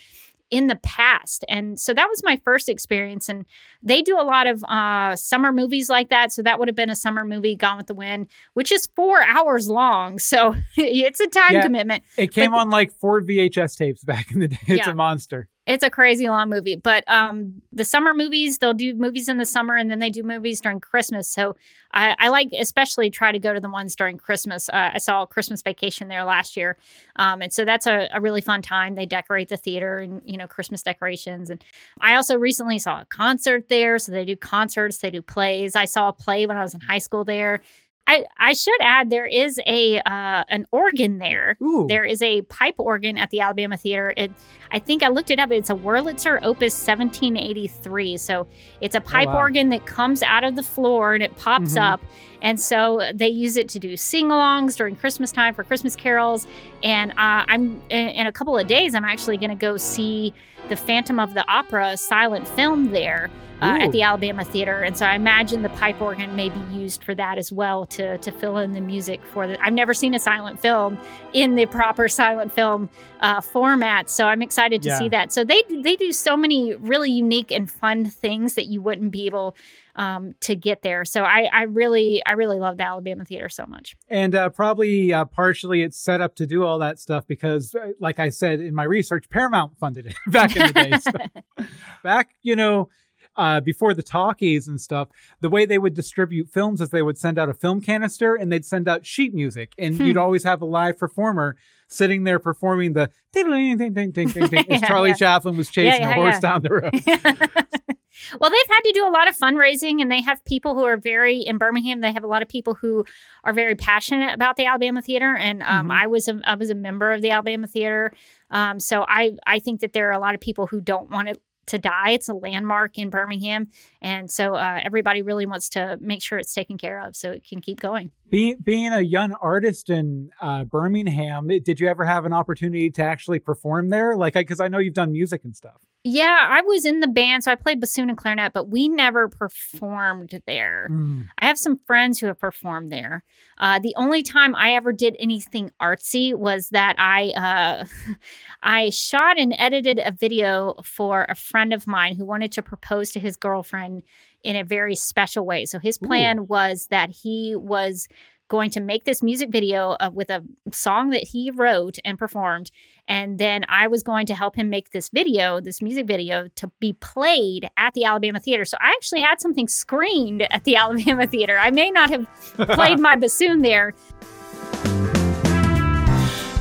in the past. And so that was my first experience. And they do a lot of uh, summer movies like that. So that would have been a summer movie, Gone with the Wind, which is four hours long. So it's a time yeah, commitment. It came but, on like four VHS tapes back in the day. It's yeah. a monster it's a crazy long movie but um the summer movies they'll do movies in the summer and then they do movies during christmas. So i, I like especially try to go to the ones during christmas. Uh, i saw christmas vacation there last year um, and so that's a, a really fun time. They decorate the theater and you know christmas decorations. And i also recently saw a concert there so they do concerts they do plays. I saw a play when i was in high school there I, I should add there is a uh, an organ there. There is a pipe organ at the Alabama Theater. It, I think I looked it up. It's a Wurlitzer Opus 1783. So it's a pipe wow. organ that comes out of the floor and it pops Mhm. up. And so they use it to do sing-alongs during Christmas time for Christmas carols. And uh, I'm in, in a couple of days. I'm actually going to go see the Phantom of the Opera silent film there uh, at the Alabama Theater, and so I imagine the pipe organ may be used for that as well to to fill in the music for the. I've never seen a silent film in the proper silent film uh, format, so I'm excited to Yeah. see that. So they they do so many really unique and fun things that you wouldn't be able um, to get there. So I I really I really love the Alabama Theater so much. And uh, probably uh, partially it's set up to do all that stuff because, uh, like I said in my research, Paramount funded it back in the day. So back, you know, uh, before the talkies and stuff, the way they would distribute films is they would send out a film canister and they'd send out sheet music, and Hmm. you'd always have a live performer sitting there performing the ding ding ding ding ding ding as Yeah, Charlie yeah. Chaplin was Yeah, chasing yeah, a horse yeah. down the road. Well, they've had to do a lot of fundraising and they have people who are very in Birmingham. They have a lot of people who are very passionate about the Alabama Theater. And um, Mhm. I was a I was a member of the Alabama Theater. Um, so I I think that there are a lot of people who don't want it to die. It's a landmark in Birmingham. And so uh, everybody really wants to make sure it's taken care of so it can keep going. Being being a young artist in uh, Birmingham, did you ever have an opportunity to actually perform there? Like, because I know you've done music and stuff. Yeah, I was in the band, so I played bassoon and clarinet, but we never performed there. I have some friends who have performed there. Uh, the only time I ever did anything artsy was that I uh, I shot and edited a video for a friend of mine who wanted to propose to his girlfriend in a very special way. So his plan was that he was going to make this music video uh, with a song that he wrote and performed and then I was going to help him make this video, this music video, to be played at the Alabama Theater. So I actually had something screened at the Alabama Theater. I may not have played my bassoon there.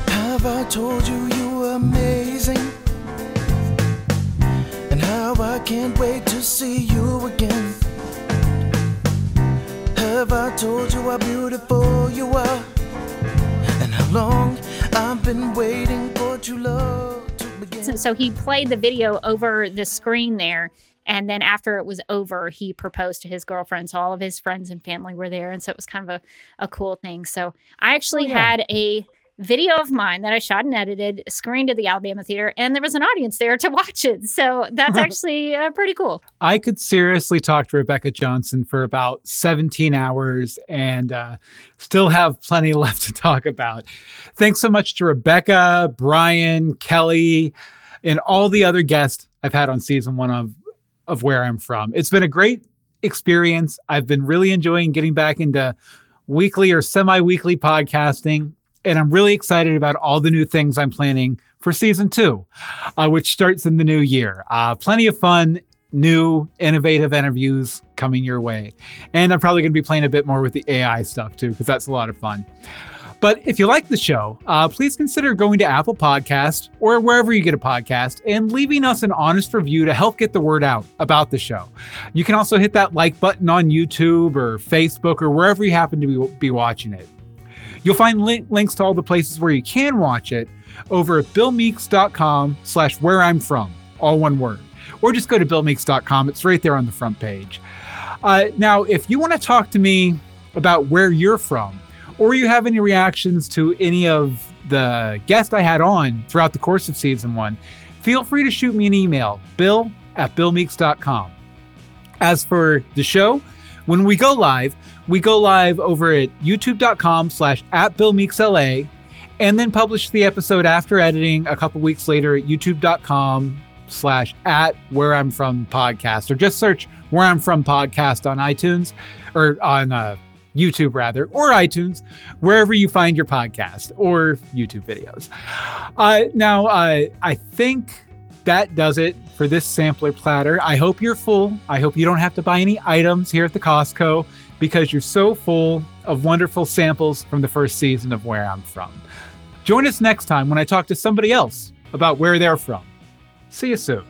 Have I told you you were amazing? And how I can't wait to see you again. Have I told you how beautiful you are? And how long I've been waiting for true love to begin. So, so he played the video over the screen there. And then after it was over, he proposed to his girlfriend. So all of his friends and family were there. And so it was kind of a, a cool thing. So I actually oh, yeah. had a video of mine that I shot and edited, screened at the Alabama Theater, and there was an audience there to watch it. So that's actually uh, pretty cool. I could seriously talk to Rebecca Johnson for about 17 hours and uh, still have plenty left to talk about. Thanks so much to Rebecca, Brian, Kelly, and all the other guests I've had on season one of, of Where I'm From. It's been a great experience. I've been really enjoying getting back into weekly or semi weekly podcasting. And I'm really excited about all the new things I'm planning for season two, uh, which starts in the new year. Uh, plenty of fun, new, innovative interviews coming your way. And I'm probably going to be playing a bit more with the AI stuff too, because that's a lot of fun. But if you like the show, uh, please consider going to Apple Podcast or wherever you get a podcast and leaving us an honest review to help get the word out about the show. You can also hit that like button on YouTube or Facebook or wherever you happen to be, be watching it. You'll find link, links to all the places where you can watch it over at billmeeks.com slash where I'm from, all one word. Or just go to billmeeks.com. It's right there on the front page. Uh, now, if you want to talk to me about where you're from, or you have any reactions to any of the guests I had on throughout the course of season one, feel free to shoot me an email, bill at billmeeks.com. As for the show, when we go live, we go live over at youtube.com slash at billmeeksla and then publish the episode after editing a couple weeks later at youtube.com slash at where I'm from podcast or just search where I'm from podcast on iTunes or on uh, YouTube rather, or iTunes, wherever you find your podcast or YouTube videos. Uh, now, uh, I think that does it for this sampler platter. I hope you're full. I hope you don't have to buy any items here at the Costco because you're so full of wonderful samples from the first season of Where I'm From. Join us next time when I talk to somebody else about where they're from. See you soon.